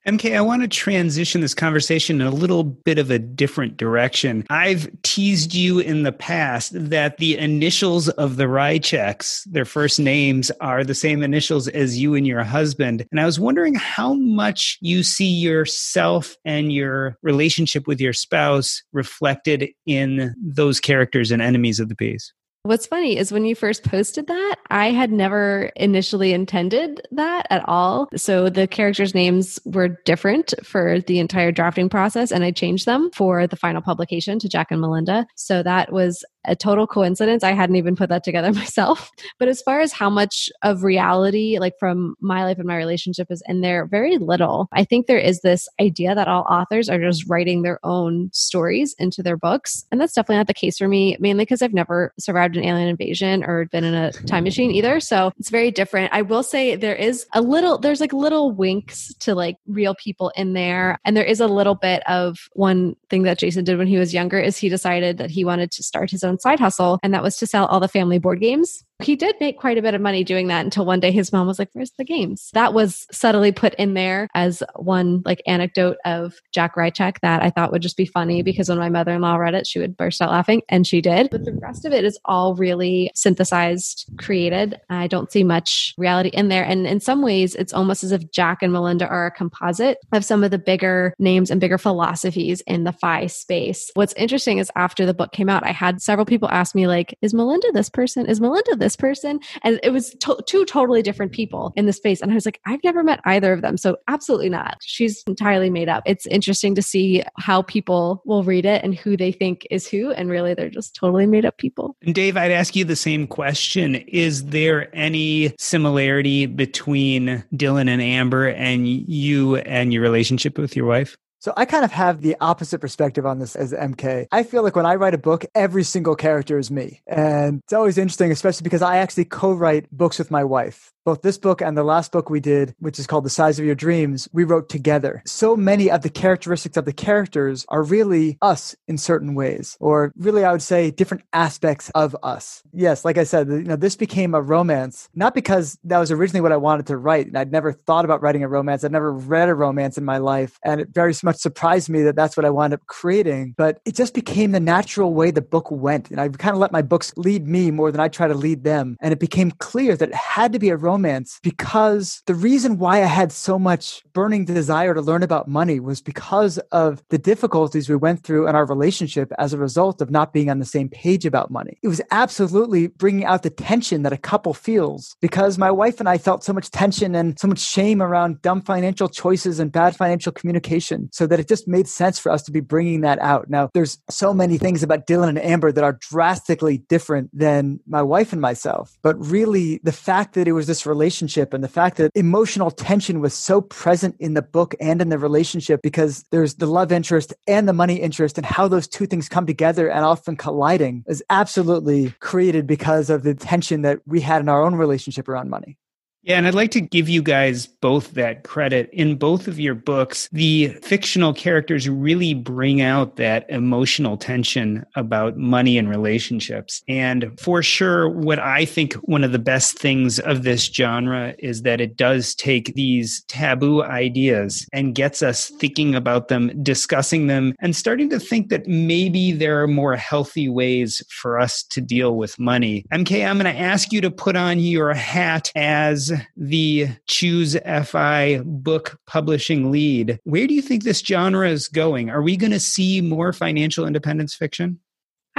MK, I want to transition this conversation in a little bit of a different direction. I've teased you in the past that the initials of the Rychecks, their first names, are the same initials as you and your husband. And I was wondering how much you see yourself and your relationship with your spouse reflected in those characters and enemies of the peace. What's funny is when you first posted that, I had never initially intended that at all. So the characters' names were different for the entire drafting process, and I changed them for the final publication to Jack and Melinda. So that was a total coincidence. I hadn't even put that together myself. But as far as how much of reality, like from my life and my relationship, is in there, very little. I think there is this idea that all authors are just writing their own stories into their books. And that's definitely not the case for me, mainly because I've never survived an alien invasion or been in a time machine either. So it's very different. I will say there is a little, there's like little winks to like real people in there. And there is a little bit of one thing that Jason did when he was younger is he decided that he wanted to start his own side hustle, and that was to sell all the family board games. He did make quite a bit of money doing that until one day his mom was like, Where's the games? That was subtly put in there as one like anecdote of Jack Rycheck that I thought would just be funny because when my mother in law read it, she would burst out laughing, and she did. But the rest of it is all really synthesized, created. I don't see much reality in there. And in some ways, it's almost as if Jack and Melinda are a composite of some of the bigger names and bigger philosophies in the FI space. What's interesting is after the book came out, I had several people ask me, like, is Melinda this person? Is Melinda this person? And it was to- two totally different people in the space. And I was like, I've never met either of them. So absolutely not. She's entirely made up. It's interesting to see how people will read it and who they think is who. And really, they're just totally made up people. And Dave, I'd ask you the same question. Is there any similarity between Dylan and Amber and you and your relationship with your wife? So I kind of have the opposite perspective on this as MK. I feel like when I write a book, every single character is me. And it's always interesting, especially because I actually co-write books with my wife both this book and the last book we did, which is called The Size of Your Dreams, we wrote together. So many of the characteristics of the characters are really us in certain ways, or really, I would say, different aspects of us. Yes, like I said, you know, this became a romance, not because that was originally what I wanted to write. I'd never thought about writing a romance. I'd never read a romance in my life. And it very much surprised me that that's what I wound up creating. But it just became the natural way the book went. And I kind of let my books lead me more than I try to lead them. And it became clear that it had to be a romance romance because the reason why I had so much burning desire to learn about money was because of the difficulties we went through in our relationship as a result of not being on the same page about money. It was absolutely bringing out the tension that a couple feels because my wife and I felt so much tension and so much shame around dumb financial choices and bad financial communication so that it just made sense for us to be bringing that out. Now, there's so many things about Dylan and Amber that are drastically different than my wife and myself, but really the fact that it was this relationship and the fact that emotional tension was so present in the book and in the relationship because there's the love interest and the money interest and how those two things come together and often colliding is absolutely created because of the tension that we had in our own relationship around money. Yeah, and I'd like to give you guys both that credit. In both of your books, the fictional characters really bring out that emotional tension about money and relationships. And for sure, what I think one of the best things of this genre is that it does take these taboo ideas and gets us thinking about them, discussing them, and starting to think that maybe there are more healthy ways for us to deal with money. MK, I'm going to ask you to put on your hat as the Choose FI book publishing lead, where do you think this genre is going? Are we going to see more financial independence fiction?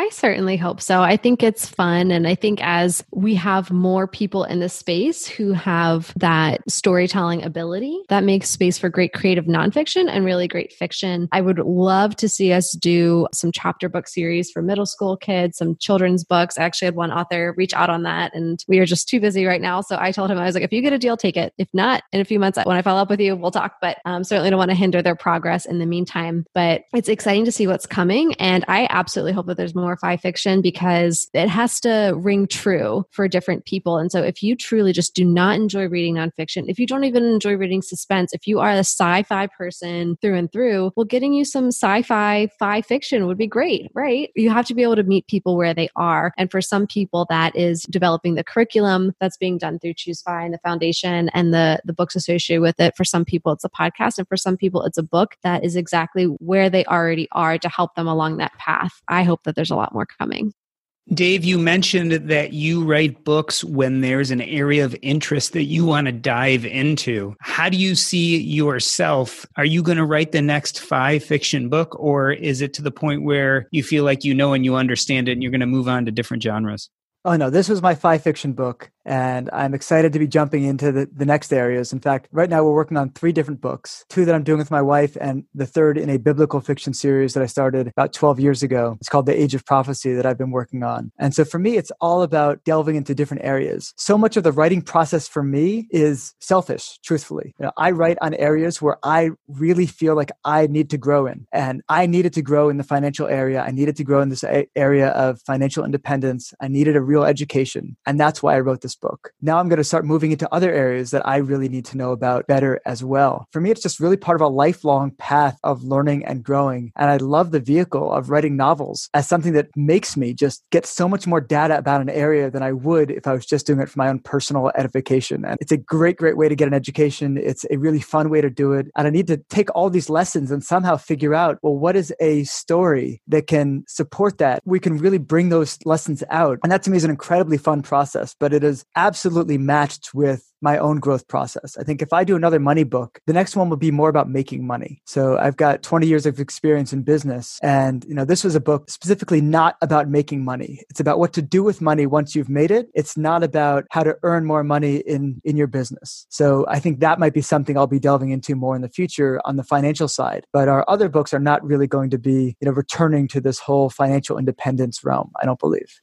I certainly hope so. I think it's fun. And I think as we have more people in the space who have that storytelling ability, that makes space for great creative nonfiction and really great fiction. I would love to see us do some chapter book series for middle school kids, some children's books. I actually had one author reach out on that, and we are just too busy right now. So I told him, I was like, if you get a deal, take it. If not, in a few months, when I follow up with you, we'll talk. But um, certainly don't want to hinder their progress in the meantime. But it's exciting to see what's coming. And I absolutely hope that there's more fi fiction because it has to ring true for different people. And so if you truly just do not enjoy reading nonfiction, if you don't even enjoy reading suspense, if you are a sci fi person through and through, well, getting you some sci fi fi fiction would be great, right? You have to be able to meet people where they are. And for some people, that is developing the curriculum that's being done through Choose Fi and the foundation and the, the books associated with it. For some people, it's a podcast. And for some people, it's a book that is exactly where they already are to help them along that path. I hope that there's a lot more coming. Dave, you mentioned that you write books when there's an area of interest that you want to dive into. How do you see yourself? Are you going to write the next FI fiction book, or is it to the point where you feel like you know and you understand it and you're going to move on to different genres? Oh no, this was my FI fiction book and I'm excited to be jumping into the, the next areas. In fact, right now we're working on three different books, two that I'm doing with my wife, and the third in a biblical fiction series that I started about 12 years ago. It's called The Age of Prophecy that I've been working on. And so for me, it's all about delving into different areas. So much of the writing process for me is selfish, truthfully. You know, I write on areas where I really feel like I need to grow in. And I needed to grow in the financial area. I needed to grow in this area of financial independence. I needed a real education. And that's why I wrote this this book. Now I'm going to start moving into other areas that I really need to know about better as well. For me, it's just really part of a lifelong path of learning and growing. And I love the vehicle of writing novels as something that makes me just get so much more data about an area than I would if I was just doing it for my own personal edification. And it's a great, great way to get an education. It's a really fun way to do it. And I need to take all these lessons and somehow figure out, well, what is a story that can support that? We can really bring those lessons out. And that to me is an incredibly fun process, but it is absolutely matched with my own growth process. I think if I do another money book, the next one will be more about making money. So I've got 20 years of experience in business and you know this was a book specifically not about making money. It's about what to do with money once you've made it. It's not about how to earn more money in in your business. So I think that might be something I'll be delving into more in the future on the financial side. But our other books are not really going to be, you know, returning to this whole financial independence realm, I don't believe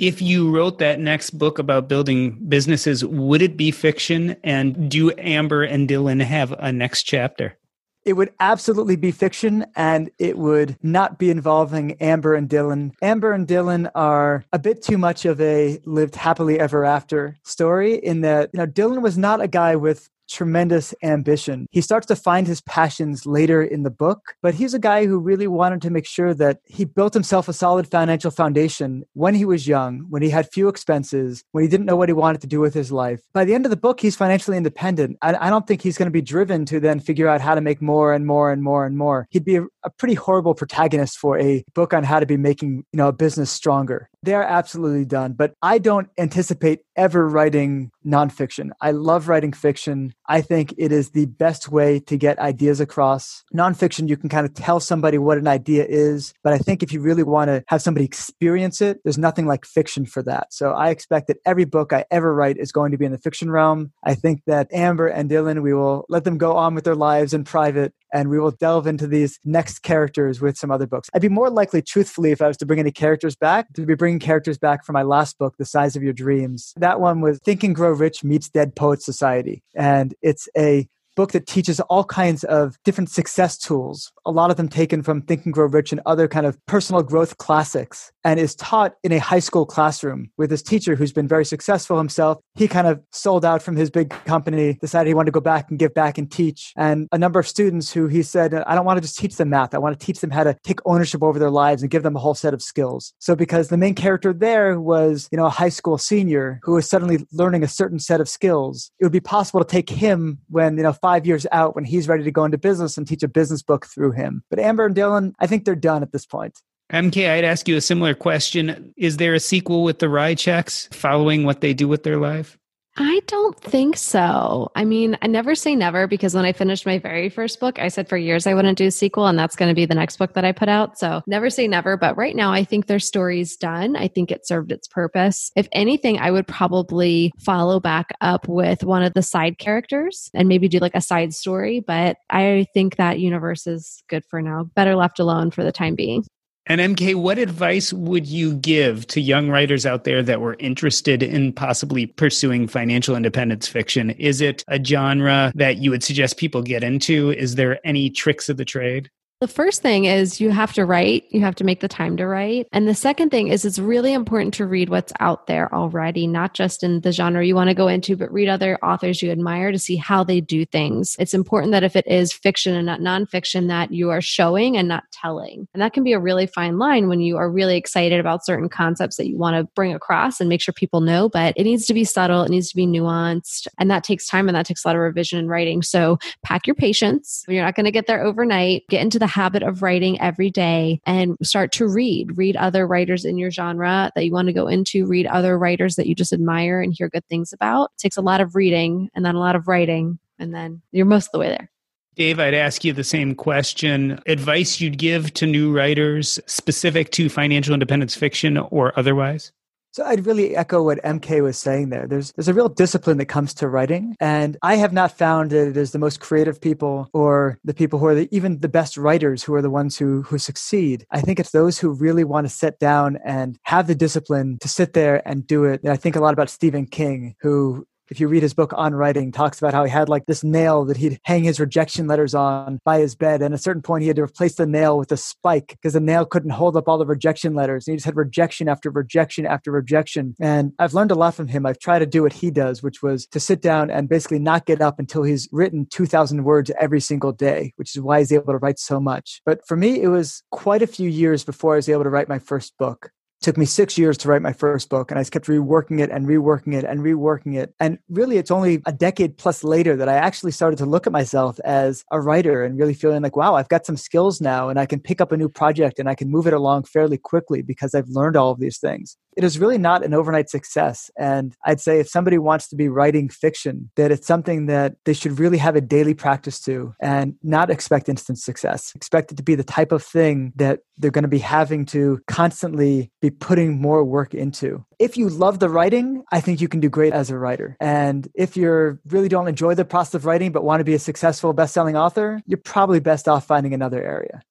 if you wrote that next book about building businesses, would it be fiction? And do Amber and Dylan have a next chapter? It would absolutely be fiction and it would not be involving Amber and Dylan. Amber and Dylan are a bit too much of a lived happily ever after story in that, you know, Dylan was not a guy with tremendous ambition. He starts to find his passions later in the book, but he's a guy who really wanted to make sure that he built himself a solid financial foundation when he was young, when he had few expenses, when he didn't know what he wanted to do with his life. By the end of the book, he's financially independent. I, I don't think he's going to be driven to then figure out how to make more and more and more and more. He'd be a, pretty horrible protagonist for a book on how to be making, you know, a business stronger. They're absolutely done, but I don't anticipate ever writing nonfiction. I love writing fiction. I think it is the best way to get ideas across. Nonfiction, you can kind of tell somebody what an idea is, but I think if you really want to have somebody experience it, there's nothing like fiction for that. So I expect that every book I ever write is going to be in the fiction realm. I think that Amber and Dylan, we will let them go on with their lives in private and we will delve into these next characters with some other books. I'd be more likely, truthfully, if I was to bring any characters back, to be bringing characters back for my last book, The Size of Your Dreams. That one was Think and Grow Rich meets Dead Poet Society. And it's a book that teaches all kinds of different success tools, a lot of them taken from Think and Grow Rich and other kind of personal growth classics, and is taught in a high school classroom with this teacher who's been very successful himself. He kind of sold out from his big company, decided he wanted to go back and give back and teach. And a number of students who he said, I don't want to just teach them math, I want to teach them how to take ownership over their lives and give them a whole set of skills. So because the main character there was, you know, a high school senior who was suddenly learning a certain set of skills, it would be possible to take him when, you know, years out when he's ready to go into business and teach a business book through him. But Amber and Dylan, I think they're done at this point. MK, I'd ask you a similar question. Is there a sequel with the Rychecks following what they do with their life? I don't think so. I mean, I never say never because when I finished my very first book, I said for years I wouldn't do a sequel, and that's going to be the next book that I put out. So never say never. But right now, I think their story's done. I think it served its purpose. If anything, I would probably follow back up with one of the side characters and maybe do like a side story. But I think that universe is good for now. Better left alone for the time being. And MK, what advice would you give to young writers out there that were interested in possibly pursuing financial independence fiction? Is it a genre that you would suggest people get into? Is there any tricks of the trade? The first thing is you have to write, you have to make the time to write. And the second thing is it's really important to read what's out there already, not just in the genre you want to go into, but read other authors you admire to see how they do things. It's important that if it is fiction and not nonfiction, that you are showing and not telling. And that can be a really fine line when you are really excited about certain concepts that you want to bring across and make sure people know, but it needs to be subtle, it needs to be nuanced. And that takes time and that takes a lot of revision and writing. So pack your patience. You're not going to get there overnight. Get into the habit of writing every day and start to read. Read other writers in your genre that you want to go into, read other writers that you just admire and hear good things about. It takes a lot of reading and then a lot of writing, and then you're most of the way there. Dave, I'd ask you the same question. Advice you'd give to new writers specific to financial independence fiction or otherwise? So I'd really echo what MK was saying there. There's there's a real discipline that comes to writing, and I have not found that it is the most creative people or the people who are the, even the best writers who are the ones who who succeed. I think it's those who really want to sit down and have the discipline to sit there and do it. And I think a lot about Stephen King, who if you read his book on writing, talks about how he had like this nail that he'd hang his rejection letters on by his bed. And at a certain point, he had to replace the nail with a spike because the nail couldn't hold up all the rejection letters. And he just had rejection after rejection after rejection. And I've learned a lot from him. I've tried to do what he does, which was to sit down and basically not get up until he's written 2,000 words every single day, which is why he's able to write so much. But for me, it was quite a few years before I was able to write my first book took me six years to write my first book and i kept reworking it and reworking it and reworking it. And really it's only a decade plus later that i actually started to look at myself as a writer and really feeling like wow i've got some skills now and i can pick up a new project and i can move it along fairly quickly because i've learned all of these things it is really not an overnight success and i'd say if somebody wants to be writing fiction that it's something that they should really have a daily practice to and not expect instant success expect it to be the type of thing that they're going to be having to constantly be putting more work into. If you love the writing, I think you can do great as a writer. And if you really don't enjoy the process of writing but want to be a successful best-selling author, you're probably best off finding another area.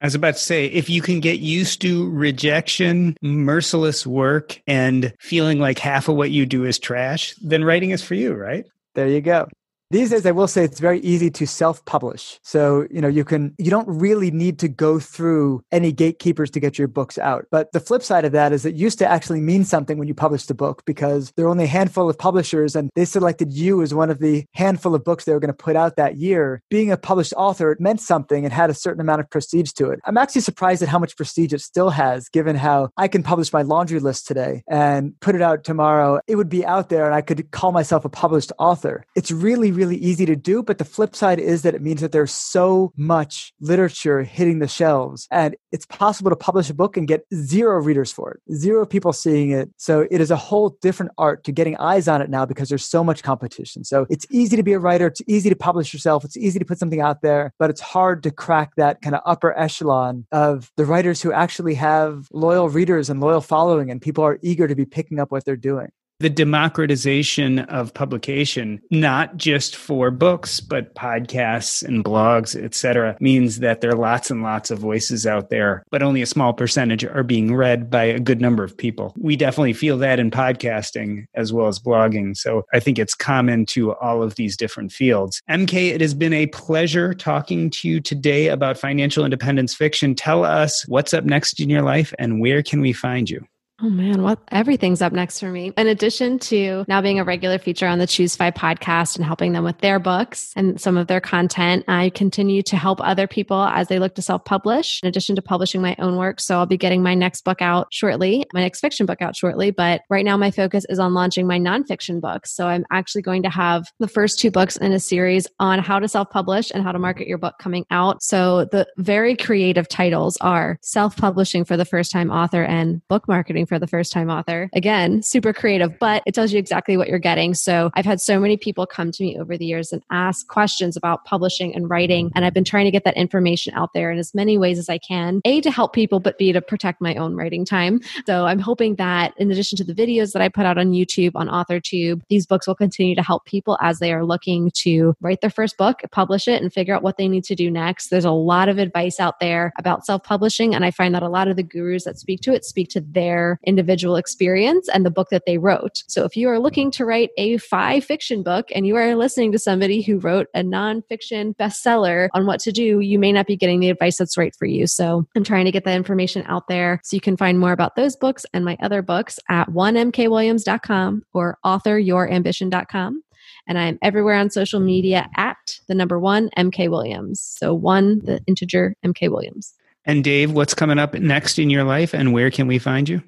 I was about to say, if you can get used to rejection, merciless work, and feeling like half of what you do is trash, then writing is for you, right? There you go. These days, I will say it's very easy to self-publish. So, you know, you can, you don't really need to go through any gatekeepers to get your books out. But the flip side of that is it used to actually mean something when you published a book because there were only a handful of publishers and they selected you as one of the handful of books they were going to put out that year. Being a published author it meant something and had a certain amount of prestige to it. I'm actually surprised at how much prestige it still has, given how I can publish my laundry list today and put it out tomorrow. It would be out there and I could call myself a published author. It's really really easy to do. But the flip side is that it means that there's so much literature hitting the shelves and it's possible to publish a book and get zero readers for it, zero people seeing it. So it is a whole different art to getting eyes on it now because there's so much competition. So it's easy to be a writer. It's easy to publish yourself. It's easy to put something out there, but it's hard to crack that kind of upper echelon of the writers who actually have loyal readers and loyal following and people are eager to be picking up what they're doing the democratization of publication, not just for books, but podcasts and blogs, etc., means that there are lots and lots of voices out there, but only a small percentage are being read by a good number of people. We definitely feel that in podcasting as well as blogging. So I think it's common to all of these different fields. MK, it has been a pleasure talking to you today about financial independence fiction. Tell us what's up next in your life and where can we find you? Oh man, what everything's up next for me. In addition to now being a regular feature on the Choose FI podcast and helping them with their books and some of their content, I continue to help other people as they look to self publish, in addition to publishing my own work. So I'll be getting my next book out shortly, my next fiction book out shortly. But right now, my focus is on launching my nonfiction books. So I'm actually going to have the first two books in a series on how to self publish and how to market your book coming out. So the very creative titles are Self Publishing for the First Time Author and Book Marketing for the first time author. Again, super creative, but it tells you exactly what you're getting. So I've had so many people come to me over the years and ask questions about publishing and writing. And I've been trying to get that information out there in as many ways as I can, A, to help people, but B, to protect my own writing time. So I'm hoping that in addition to the videos that I put out on YouTube, on AuthorTube, these books will continue to help people as they are looking to write their first book, publish it, and figure out what they need to do next. There's a lot of advice out there about self publishing. And I find that a lot of the gurus that speak to it speak to their individual experience and the book that they wrote. So if you are looking to write a fi fiction book and you are listening to somebody who wrote a nonfiction bestseller on what to do, you may not be getting the advice that's right for you. So I'm trying to get that information out there. So you can find more about those books and my other books at 1mkwilliams.com or authoryourambition.com. And I'm everywhere on social media at the number one MK Williams. So one, the integer MK Williams. And Dave, what's coming up next in your life and where can we find you?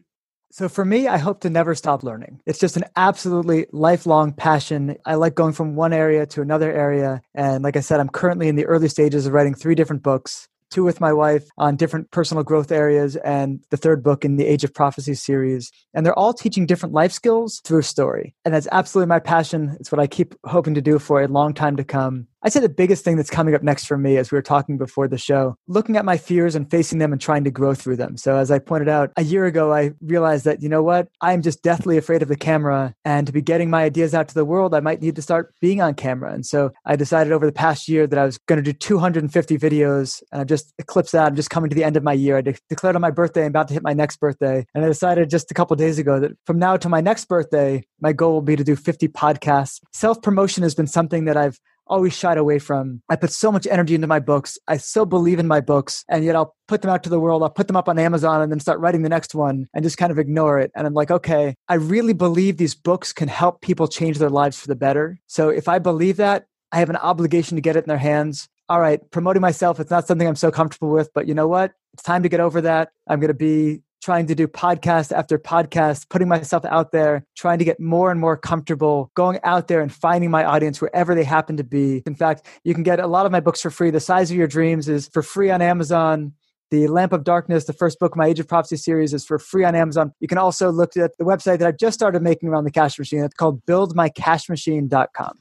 So for me, I hope to never stop learning. It's just an absolutely lifelong passion. I like going from one area to another area. And like I said, I'm currently in the early stages of writing three different books two with my wife on different personal growth areas, and the third book in the Age of Prophecy series. And they're all teaching different life skills through a story. And that's absolutely my passion. It's what I keep hoping to do for a long time to come. I'd say the biggest thing that's coming up next for me, as we were talking before the show, looking at my fears and facing them and trying to grow through them. So, as I pointed out a year ago, I realized that, you know what, I'm just deathly afraid of the camera. And to be getting my ideas out to the world, I might need to start being on camera. And so I decided over the past year that I was going to do 250 videos. And I've just eclipsed that. I'm just coming to the end of my year. I de- declared on my birthday, I'm about to hit my next birthday. And I decided just a couple days ago that from now to my next birthday, my goal will be to do 50 podcasts. Self promotion has been something that I've always shied away from. I put so much energy into my books. I so believe in my books, and yet I'll put them out to the world. I'll put them up on Amazon and then start writing the next one and just kind of ignore it. And I'm like, okay, I really believe these books can help people change their lives for the better. So if I believe that, I have an obligation to get it in their hands. All right, promoting myself, it's not something I'm so comfortable with, but you know what? It's time to get over that. I'm going to be trying to do podcast after podcast, putting myself out there, trying to get more and more comfortable going out there and finding my audience wherever they happen to be. In fact, you can get a lot of my books for free. The Size of Your Dreams is for free on Amazon. The Lamp of Darkness, the first book of my Age of Prophecy series, is for free on Amazon. You can also look at the website that I've just started making around the cash machine. It's called buildmycashmachine.com.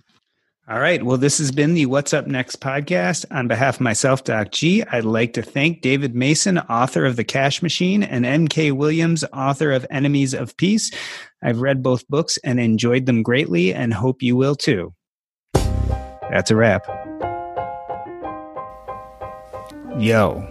All right. Well, this has been the What's Up Next podcast. On behalf of myself, Doc G, I'd like to thank David Mason, author of The Cash Machine, and MK Williams, author of Enemies of Peace. I've read both books and enjoyed them greatly and hope you will too. That's a wrap. Yo.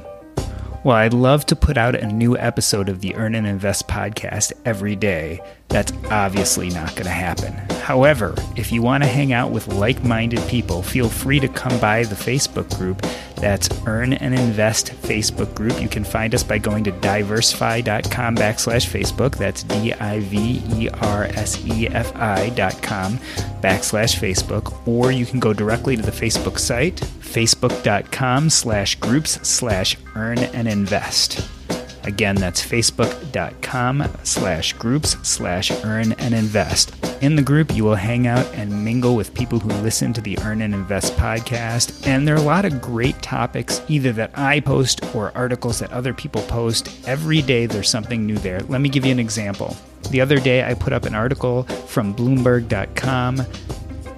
Well, I'd love to put out a new episode of the Earn and Invest podcast every day. That's obviously not going to happen. However, if you want to hang out with like minded people, feel free to come by the Facebook group. That's Earn and Invest Facebook group. You can find us by going to diversefi.com backslash Facebook. That's D I V E R S E F I dot com backslash Facebook. Or you can go directly to the Facebook site, facebook.com slash groups slash earn and invest. Again, that's facebook.com slash groups slash earn and invest. In the group, you will hang out and mingle with people who listen to the Earn and Invest podcast. And there are a lot of great topics, either that I post or articles that other people post. Every day, there's something new there. Let me give you an example. The other day, I put up an article from Bloomberg.com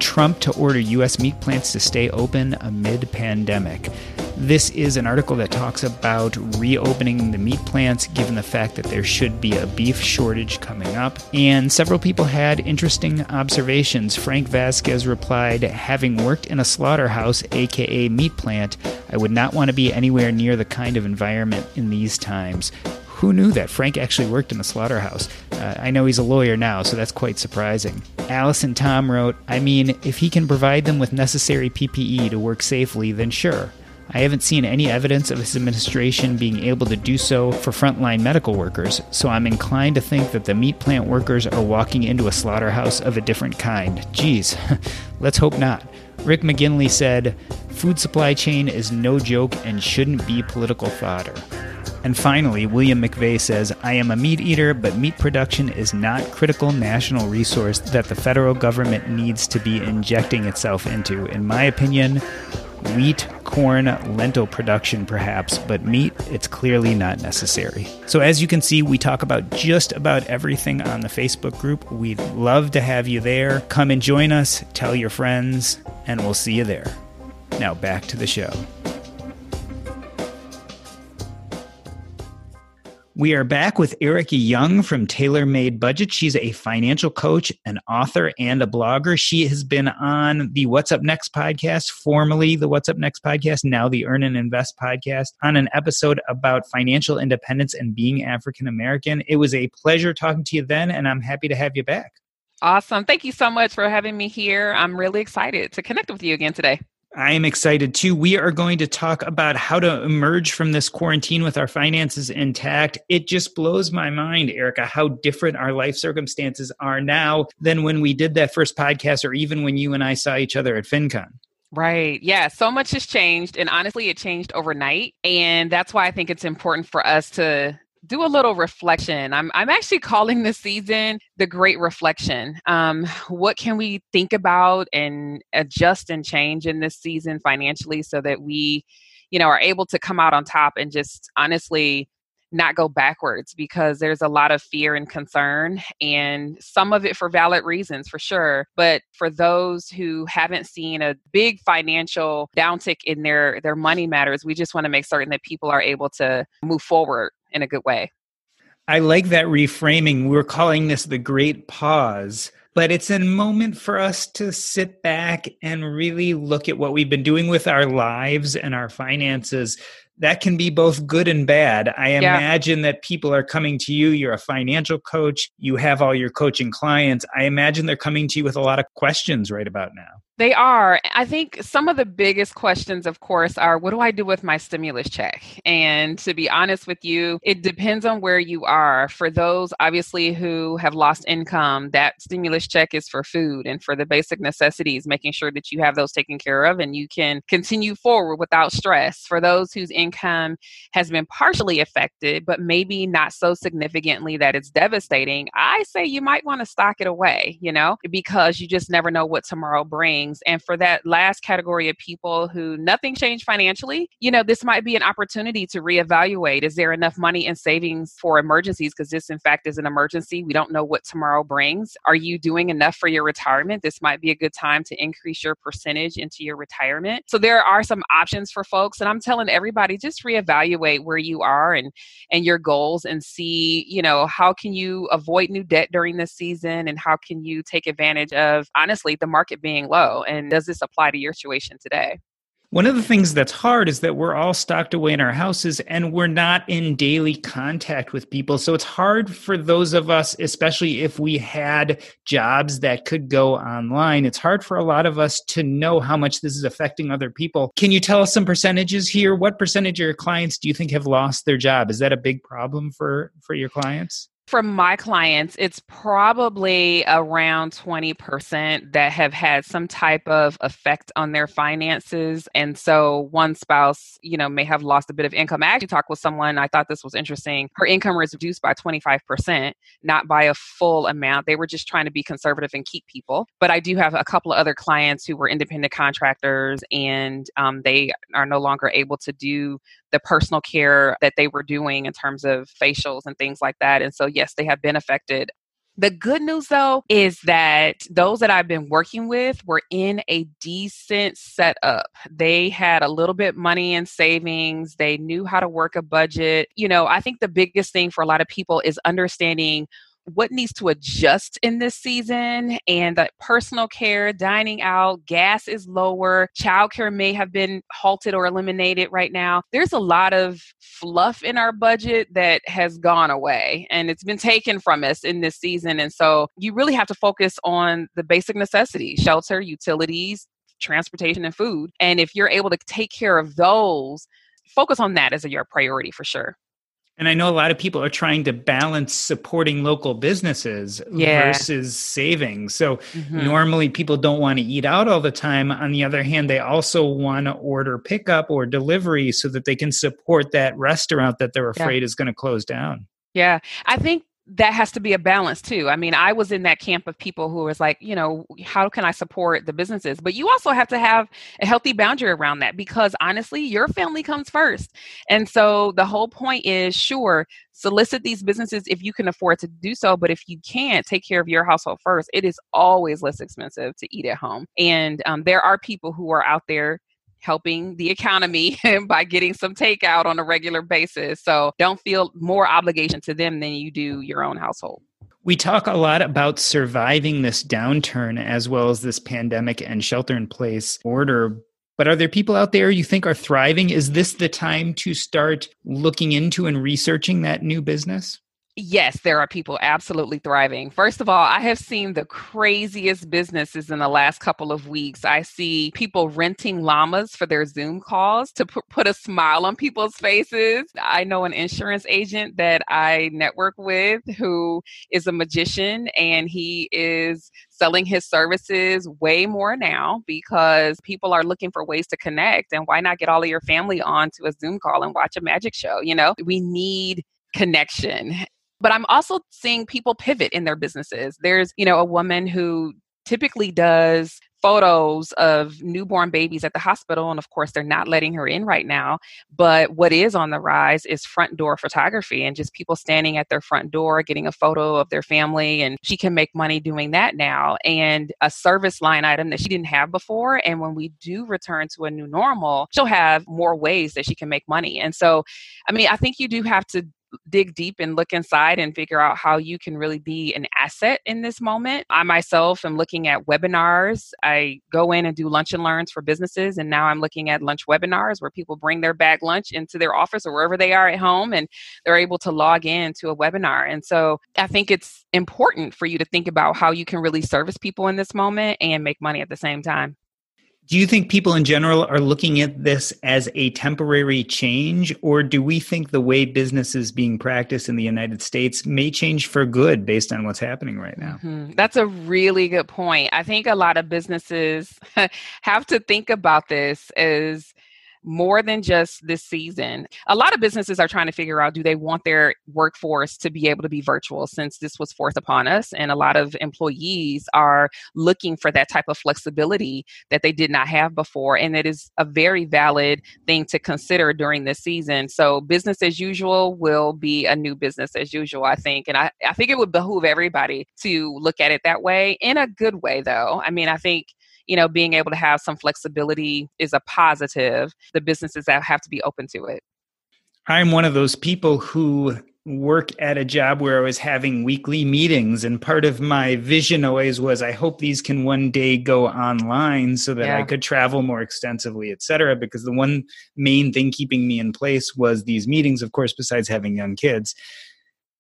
Trump to order U.S. meat plants to stay open amid pandemic. This is an article that talks about reopening the meat plants given the fact that there should be a beef shortage coming up. And several people had interesting observations. Frank Vasquez replied, Having worked in a slaughterhouse, aka meat plant, I would not want to be anywhere near the kind of environment in these times. Who knew that Frank actually worked in a slaughterhouse? Uh, I know he's a lawyer now, so that's quite surprising. Allison Tom wrote, I mean, if he can provide them with necessary PPE to work safely, then sure. I haven't seen any evidence of his administration being able to do so for frontline medical workers, so I'm inclined to think that the meat plant workers are walking into a slaughterhouse of a different kind. Geez, let's hope not. Rick McGinley said, Food supply chain is no joke and shouldn't be political fodder. And finally, William McVeigh says, I am a meat eater, but meat production is not critical national resource that the federal government needs to be injecting itself into. In my opinion, wheat, corn, lentil production perhaps, but meat, it's clearly not necessary. So, as you can see, we talk about just about everything on the Facebook group. We'd love to have you there. Come and join us, tell your friends, and we'll see you there. Now, back to the show. We are back with Erica Young from Tailor Made Budget. She's a financial coach, an author, and a blogger. She has been on the What's Up Next podcast, formerly the What's Up Next podcast, now the Earn and Invest podcast, on an episode about financial independence and being African American. It was a pleasure talking to you then, and I'm happy to have you back. Awesome. Thank you so much for having me here. I'm really excited to connect with you again today. I am excited too. We are going to talk about how to emerge from this quarantine with our finances intact. It just blows my mind, Erica, how different our life circumstances are now than when we did that first podcast or even when you and I saw each other at FinCon. Right. Yeah. So much has changed. And honestly, it changed overnight. And that's why I think it's important for us to do a little reflection. I'm I'm actually calling this season the Great Reflection. Um, what can we think about and adjust and change in this season financially so that we, you know, are able to come out on top and just honestly not go backwards because there's a lot of fear and concern and some of it for valid reasons for sure but for those who haven't seen a big financial downtick in their their money matters we just want to make certain that people are able to move forward in a good way. I like that reframing. We're calling this the great pause, but it's a moment for us to sit back and really look at what we've been doing with our lives and our finances. That can be both good and bad. I yeah. imagine that people are coming to you. You're a financial coach. You have all your coaching clients. I imagine they're coming to you with a lot of questions right about now. They are. I think some of the biggest questions, of course, are what do I do with my stimulus check? And to be honest with you, it depends on where you are. For those, obviously, who have lost income, that stimulus check is for food and for the basic necessities, making sure that you have those taken care of and you can continue forward without stress. For those whose income has been partially affected, but maybe not so significantly that it's devastating, I say you might want to stock it away, you know, because you just never know what tomorrow brings things. And for that last category of people who nothing changed financially, you know, this might be an opportunity to reevaluate. Is there enough money in savings for emergencies? Because this, in fact, is an emergency. We don't know what tomorrow brings. Are you doing enough for your retirement? This might be a good time to increase your percentage into your retirement. So there are some options for folks. And I'm telling everybody just reevaluate where you are and and your goals and see, you know, how can you avoid new debt during this season and how can you take advantage of honestly the market being low and does this apply to your situation today? One of the things that's hard is that we're all stocked away in our houses and we're not in daily contact with people. So it's hard for those of us, especially if we had jobs that could go online, it's hard for a lot of us to know how much this is affecting other people. Can you tell us some percentages here? What percentage of your clients do you think have lost their job? Is that a big problem for, for your clients? From my clients, it's probably around 20% that have had some type of effect on their finances. And so one spouse, you know, may have lost a bit of income. I actually talked with someone, I thought this was interesting. Her income was reduced by 25%, not by a full amount. They were just trying to be conservative and keep people. But I do have a couple of other clients who were independent contractors and um, they are no longer able to do the personal care that they were doing in terms of facials and things like that. And so, yes, they have been affected. The good news, though, is that those that I've been working with were in a decent setup. They had a little bit money in savings. They knew how to work a budget. You know, I think the biggest thing for a lot of people is understanding what needs to adjust in this season and that personal care, dining out, gas is lower, childcare may have been halted or eliminated right now. There's a lot of fluff in our budget that has gone away and it's been taken from us in this season. And so you really have to focus on the basic necessities shelter, utilities, transportation, and food. And if you're able to take care of those, focus on that as a, your priority for sure. And I know a lot of people are trying to balance supporting local businesses yeah. versus saving. So mm-hmm. normally people don't want to eat out all the time. On the other hand, they also want to order pickup or delivery so that they can support that restaurant that they're afraid yeah. is going to close down. Yeah. I think that has to be a balance too. I mean, I was in that camp of people who was like, you know, how can I support the businesses? But you also have to have a healthy boundary around that because honestly, your family comes first. And so the whole point is sure, solicit these businesses if you can afford to do so. But if you can't, take care of your household first. It is always less expensive to eat at home. And um, there are people who are out there helping the economy by getting some takeout on a regular basis. So don't feel more obligation to them than you do your own household. We talk a lot about surviving this downturn as well as this pandemic and shelter in place order. But are there people out there you think are thriving? Is this the time to start looking into and researching that new business? Yes, there are people absolutely thriving. First of all, I have seen the craziest businesses in the last couple of weeks. I see people renting llamas for their Zoom calls to put, put a smile on people's faces. I know an insurance agent that I network with who is a magician and he is selling his services way more now because people are looking for ways to connect and why not get all of your family on to a Zoom call and watch a magic show, you know? We need connection but I'm also seeing people pivot in their businesses. There's, you know, a woman who typically does photos of newborn babies at the hospital and of course they're not letting her in right now but what is on the rise is front door photography and just people standing at their front door getting a photo of their family and she can make money doing that now and a service line item that she didn't have before and when we do return to a new normal she'll have more ways that she can make money and so i mean i think you do have to dig deep and look inside and figure out how you can really be an asset in this moment. I myself am looking at webinars. I go in and do lunch and learns for businesses, and now I'm looking at lunch webinars where people bring their bag lunch into their office or wherever they are at home and they're able to log in to a webinar. And so I think it's important for you to think about how you can really service people in this moment and make money at the same time. Do you think people in general are looking at this as a temporary change, or do we think the way business is being practiced in the United States may change for good based on what's happening right now? Mm-hmm. That's a really good point. I think a lot of businesses have to think about this as more than just this season. A lot of businesses are trying to figure out do they want their workforce to be able to be virtual since this was forced upon us? And a lot of employees are looking for that type of flexibility that they did not have before. And it is a very valid thing to consider during this season. So, business as usual will be a new business as usual, I think. And I, I think it would behoove everybody to look at it that way in a good way, though. I mean, I think you know, being able to have some flexibility is a positive. The businesses that have to be open to it. I'm one of those people who work at a job where I was having weekly meetings. And part of my vision always was I hope these can one day go online so that yeah. I could travel more extensively, et cetera. Because the one main thing keeping me in place was these meetings, of course, besides having young kids.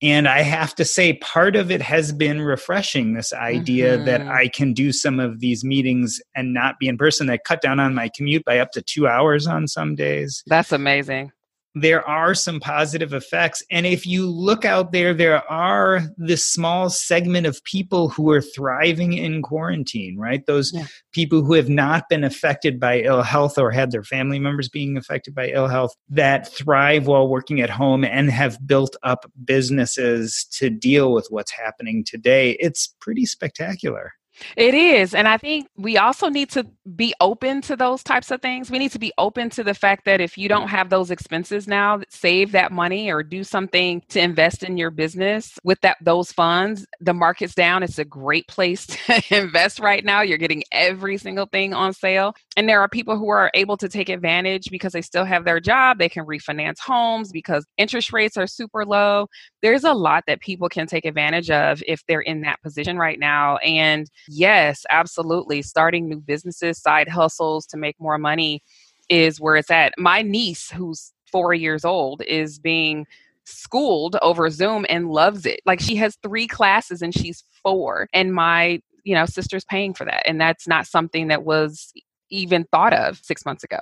And I have to say, part of it has been refreshing this idea mm-hmm. that I can do some of these meetings and not be in person. I cut down on my commute by up to two hours on some days. That's amazing there are some positive effects. And if you look out there, there are this small segment of people who are thriving in quarantine, right? Those yeah. people who have not been affected by ill health or had their family members being affected by ill health that thrive while working at home and have built up businesses to deal with what's happening today. It's pretty spectacular. It is. And I think we also need to be open to those types of things. We need to be open to the fact that if you don't have those expenses now, save that money or do something to invest in your business with that those funds. The market's down. It's a great place to invest right now. You're getting every single thing on sale. And there are people who are able to take advantage because they still have their job. They can refinance homes because interest rates are super low. There's a lot that people can take advantage of if they're in that position right now. And yes, absolutely. Starting new businesses, side hustles to make more money is where it's at. My niece, who's four years old, is being schooled over Zoom and loves it. Like she has three classes and she's four. And my, you know, sister's paying for that. And that's not something that was even thought of six months ago.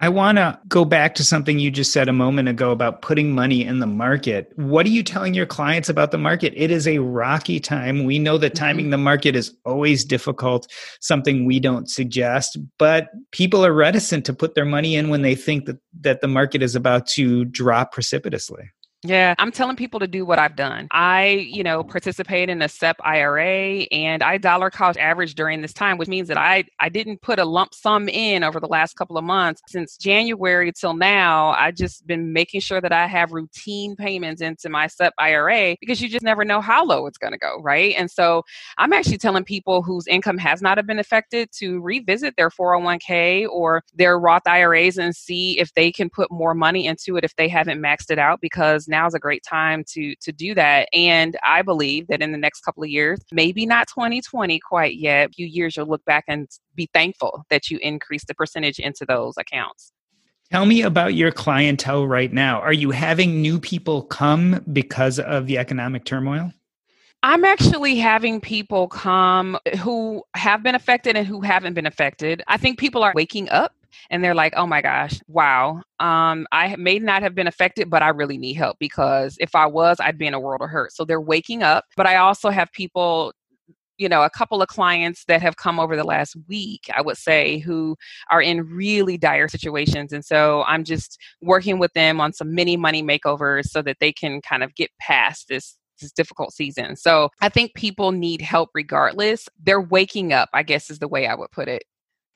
I want to go back to something you just said a moment ago about putting money in the market. What are you telling your clients about the market? It is a rocky time. We know that mm-hmm. timing the market is always difficult, something we don't suggest, but people are reticent to put their money in when they think that, that the market is about to drop precipitously. Yeah, I'm telling people to do what I've done. I, you know, participate in a SEP IRA and I dollar cost average during this time, which means that I I didn't put a lump sum in over the last couple of months. Since January till now, I just been making sure that I have routine payments into my SEP IRA because you just never know how low it's going to go, right? And so I'm actually telling people whose income has not been affected to revisit their 401k or their Roth IRAs and see if they can put more money into it if they haven't maxed it out because now is a great time to to do that. And I believe that in the next couple of years, maybe not 2020 quite yet, a few years you'll look back and be thankful that you increased the percentage into those accounts. Tell me about your clientele right now. Are you having new people come because of the economic turmoil? I'm actually having people come who have been affected and who haven't been affected. I think people are waking up and they're like, oh my gosh, wow, um, I may not have been affected, but I really need help because if I was, I'd be in a world of hurt. So they're waking up. But I also have people you know, a couple of clients that have come over the last week, I would say, who are in really dire situations. And so I'm just working with them on some mini money makeovers so that they can kind of get past this this difficult season. So I think people need help regardless. They're waking up, I guess is the way I would put it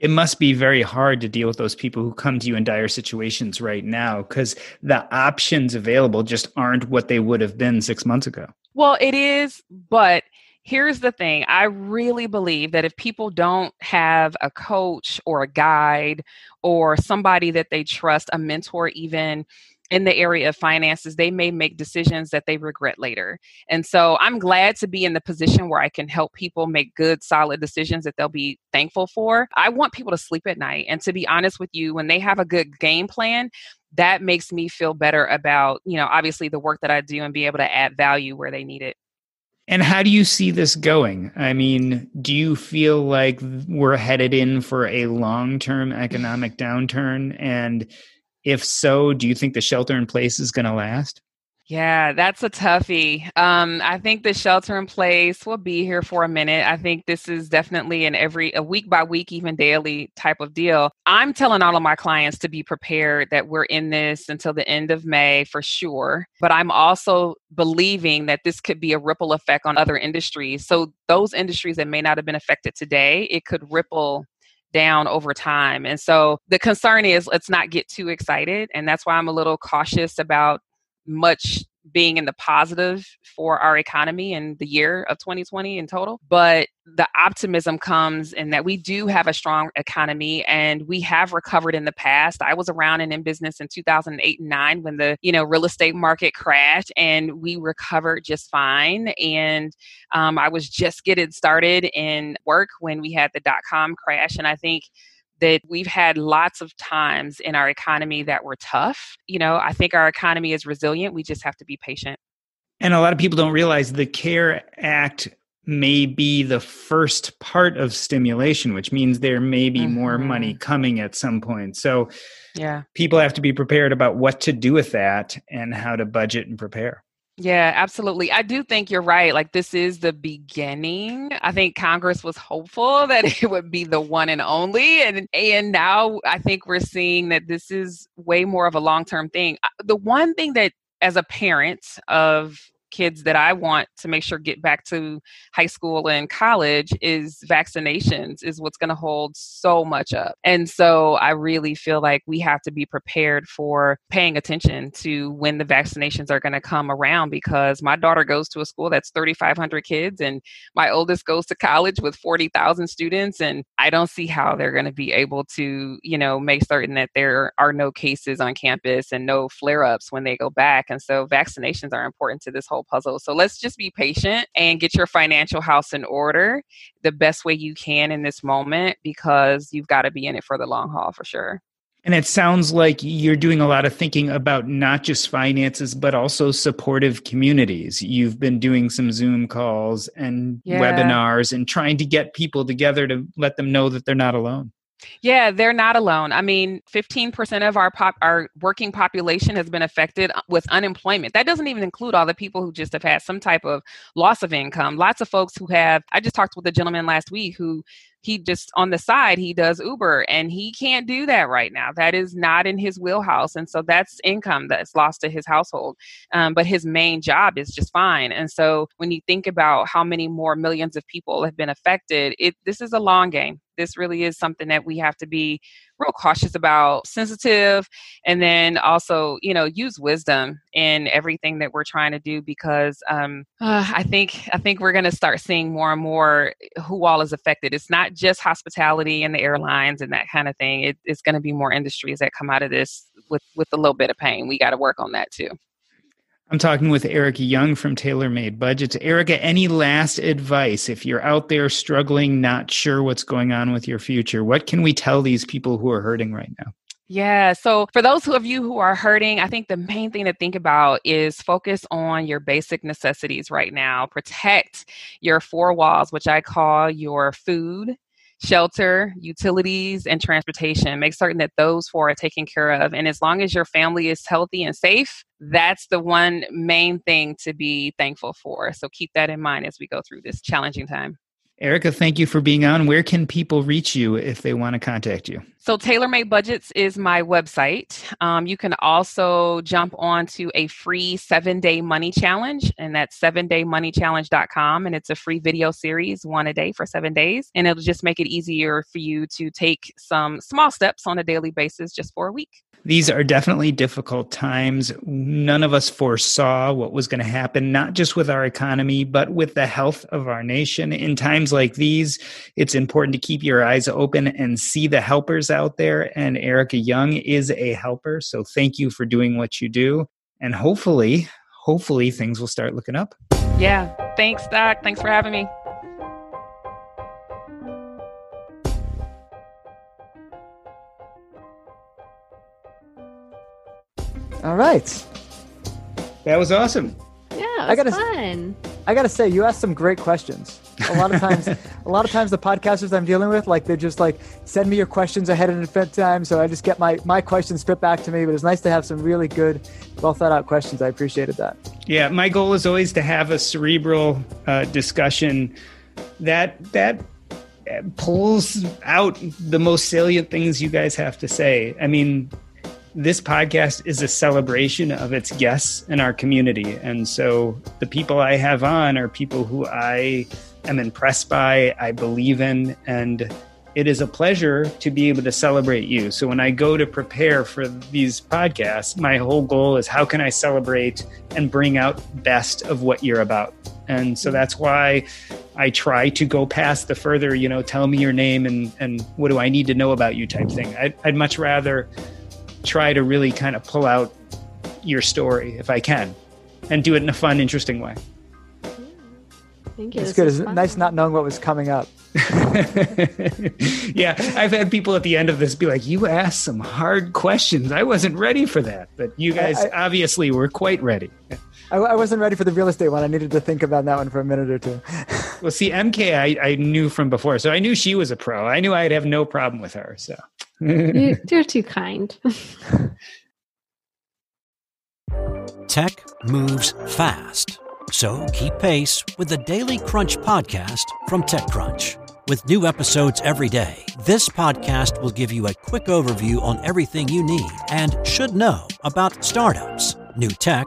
it must be very hard to deal with those people who come to you in dire situations right now because the options available just aren't what they would have been six months ago. Well, it is, but here's the thing I really believe that if people don't have a coach or a guide or somebody that they trust, a mentor, even in the area of finances, they may make decisions that they regret later. And so I'm glad to be in the position where I can help people make good, solid decisions that they'll be thankful for. I want people to sleep at night. And to be honest with you, when they have a good game plan, that makes me feel better about, you know, obviously the work that I do and be able to add value where they need it. And how do you see this going? I mean, do you feel like we're headed in for a long term economic downturn? And if so, do you think the shelter in place is going to last? Yeah, that's a toughie. Um, I think the shelter in place will be here for a minute. I think this is definitely an every a week by week, even daily type of deal. I'm telling all of my clients to be prepared that we're in this until the end of May for sure. But I'm also believing that this could be a ripple effect on other industries. So those industries that may not have been affected today, it could ripple down over time. And so the concern is let's not get too excited. And that's why I'm a little cautious about much being in the positive for our economy in the year of 2020 in total. But the optimism comes in that we do have a strong economy and we have recovered in the past. I was around and in business in 2008 and 9 when the, you know, real estate market crashed and we recovered just fine. And um, I was just getting started in work when we had the dot com crash. And I think that we've had lots of times in our economy that were tough. You know, I think our economy is resilient. We just have to be patient. And a lot of people don't realize the CARE Act may be the first part of stimulation, which means there may be mm-hmm. more money mm-hmm. coming at some point. So, yeah, people have to be prepared about what to do with that and how to budget and prepare. Yeah, absolutely. I do think you're right. Like this is the beginning. I think Congress was hopeful that it would be the one and only and and now I think we're seeing that this is way more of a long-term thing. Uh, the one thing that as a parent of kids that I want to make sure get back to high school and college is vaccinations is what's going to hold so much up. And so I really feel like we have to be prepared for paying attention to when the vaccinations are going to come around because my daughter goes to a school that's 3500 kids and my oldest goes to college with 40,000 students and I don't see how they're going to be able to, you know, make certain that there are no cases on campus and no flare-ups when they go back. And so vaccinations are important to this whole whole puzzle. So let's just be patient and get your financial house in order the best way you can in this moment because you've got to be in it for the long haul for sure. And it sounds like you're doing a lot of thinking about not just finances, but also supportive communities. You've been doing some Zoom calls and yeah. webinars and trying to get people together to let them know that they're not alone. Yeah, they're not alone. I mean, 15% of our pop our working population has been affected uh, with unemployment. That doesn't even include all the people who just have had some type of loss of income. Lots of folks who have I just talked with a gentleman last week who he just on the side he does uber and he can't do that right now. That is not in his wheelhouse and so that's income that's lost to his household um, but his main job is just fine. And so when you think about how many more millions of people have been affected it this is a long game. This really is something that we have to be real cautious about, sensitive, and then also, you know, use wisdom in everything that we're trying to do because um, uh, I think I think we're going to start seeing more and more who all is affected. It's not just hospitality and the airlines and that kind of thing. It, it's going to be more industries that come out of this with with a little bit of pain. We got to work on that too. I'm talking with Erica Young from TaylorMade Budgets. Erica, any last advice if you're out there struggling, not sure what's going on with your future? What can we tell these people who are hurting right now? Yeah. So, for those of you who are hurting, I think the main thing to think about is focus on your basic necessities right now. Protect your four walls, which I call your food, shelter, utilities, and transportation. Make certain that those four are taken care of. And as long as your family is healthy and safe, that's the one main thing to be thankful for. So keep that in mind as we go through this challenging time. Erica, thank you for being on. Where can people reach you if they want to contact you? So, TaylorMade Budgets is my website. Um, you can also jump onto a free seven day money challenge, and that's seven daymoneychallenge.com. And it's a free video series, one a day for seven days. And it'll just make it easier for you to take some small steps on a daily basis just for a week. These are definitely difficult times. None of us foresaw what was going to happen, not just with our economy, but with the health of our nation. In times like these, it's important to keep your eyes open and see the helpers out there. And Erica Young is a helper. So thank you for doing what you do. And hopefully, hopefully things will start looking up. Yeah. Thanks, Doc. Thanks for having me. All right. That was awesome. Yeah, I gotta, fun. I gotta say, you asked some great questions. A lot of times, a lot of times, the podcasters I'm dealing with, like they're just like send me your questions ahead of time, so I just get my my questions spit back to me. But it's nice to have some really good, well thought out questions. I appreciated that. Yeah, my goal is always to have a cerebral uh, discussion that that pulls out the most salient things you guys have to say. I mean, this podcast is a celebration of its guests and our community. And so the people I have on are people who I am impressed by, I believe in, and it is a pleasure to be able to celebrate you. So when I go to prepare for these podcasts, my whole goal is how can I celebrate and bring out best of what you're about. And so that's why I try to go past the further, you know, tell me your name and, and what do I need to know about you type thing. I'd, I'd much rather try to really kind of pull out your story if I can and do it in a fun, interesting way. Thank you. It's good. It's nice not knowing what was coming up. yeah, I've had people at the end of this be like, "You asked some hard questions. I wasn't ready for that." But you guys I- obviously were quite ready. I, I wasn't ready for the real estate one. I needed to think about that one for a minute or two. Well, see, MK, I, I knew from before, so I knew she was a pro. I knew I'd have no problem with her. So, You, you're too kind. Tech moves fast. So keep pace with the Daily Crunch podcast from TechCrunch. With new episodes every day, this podcast will give you a quick overview on everything you need and should know about startups, new tech,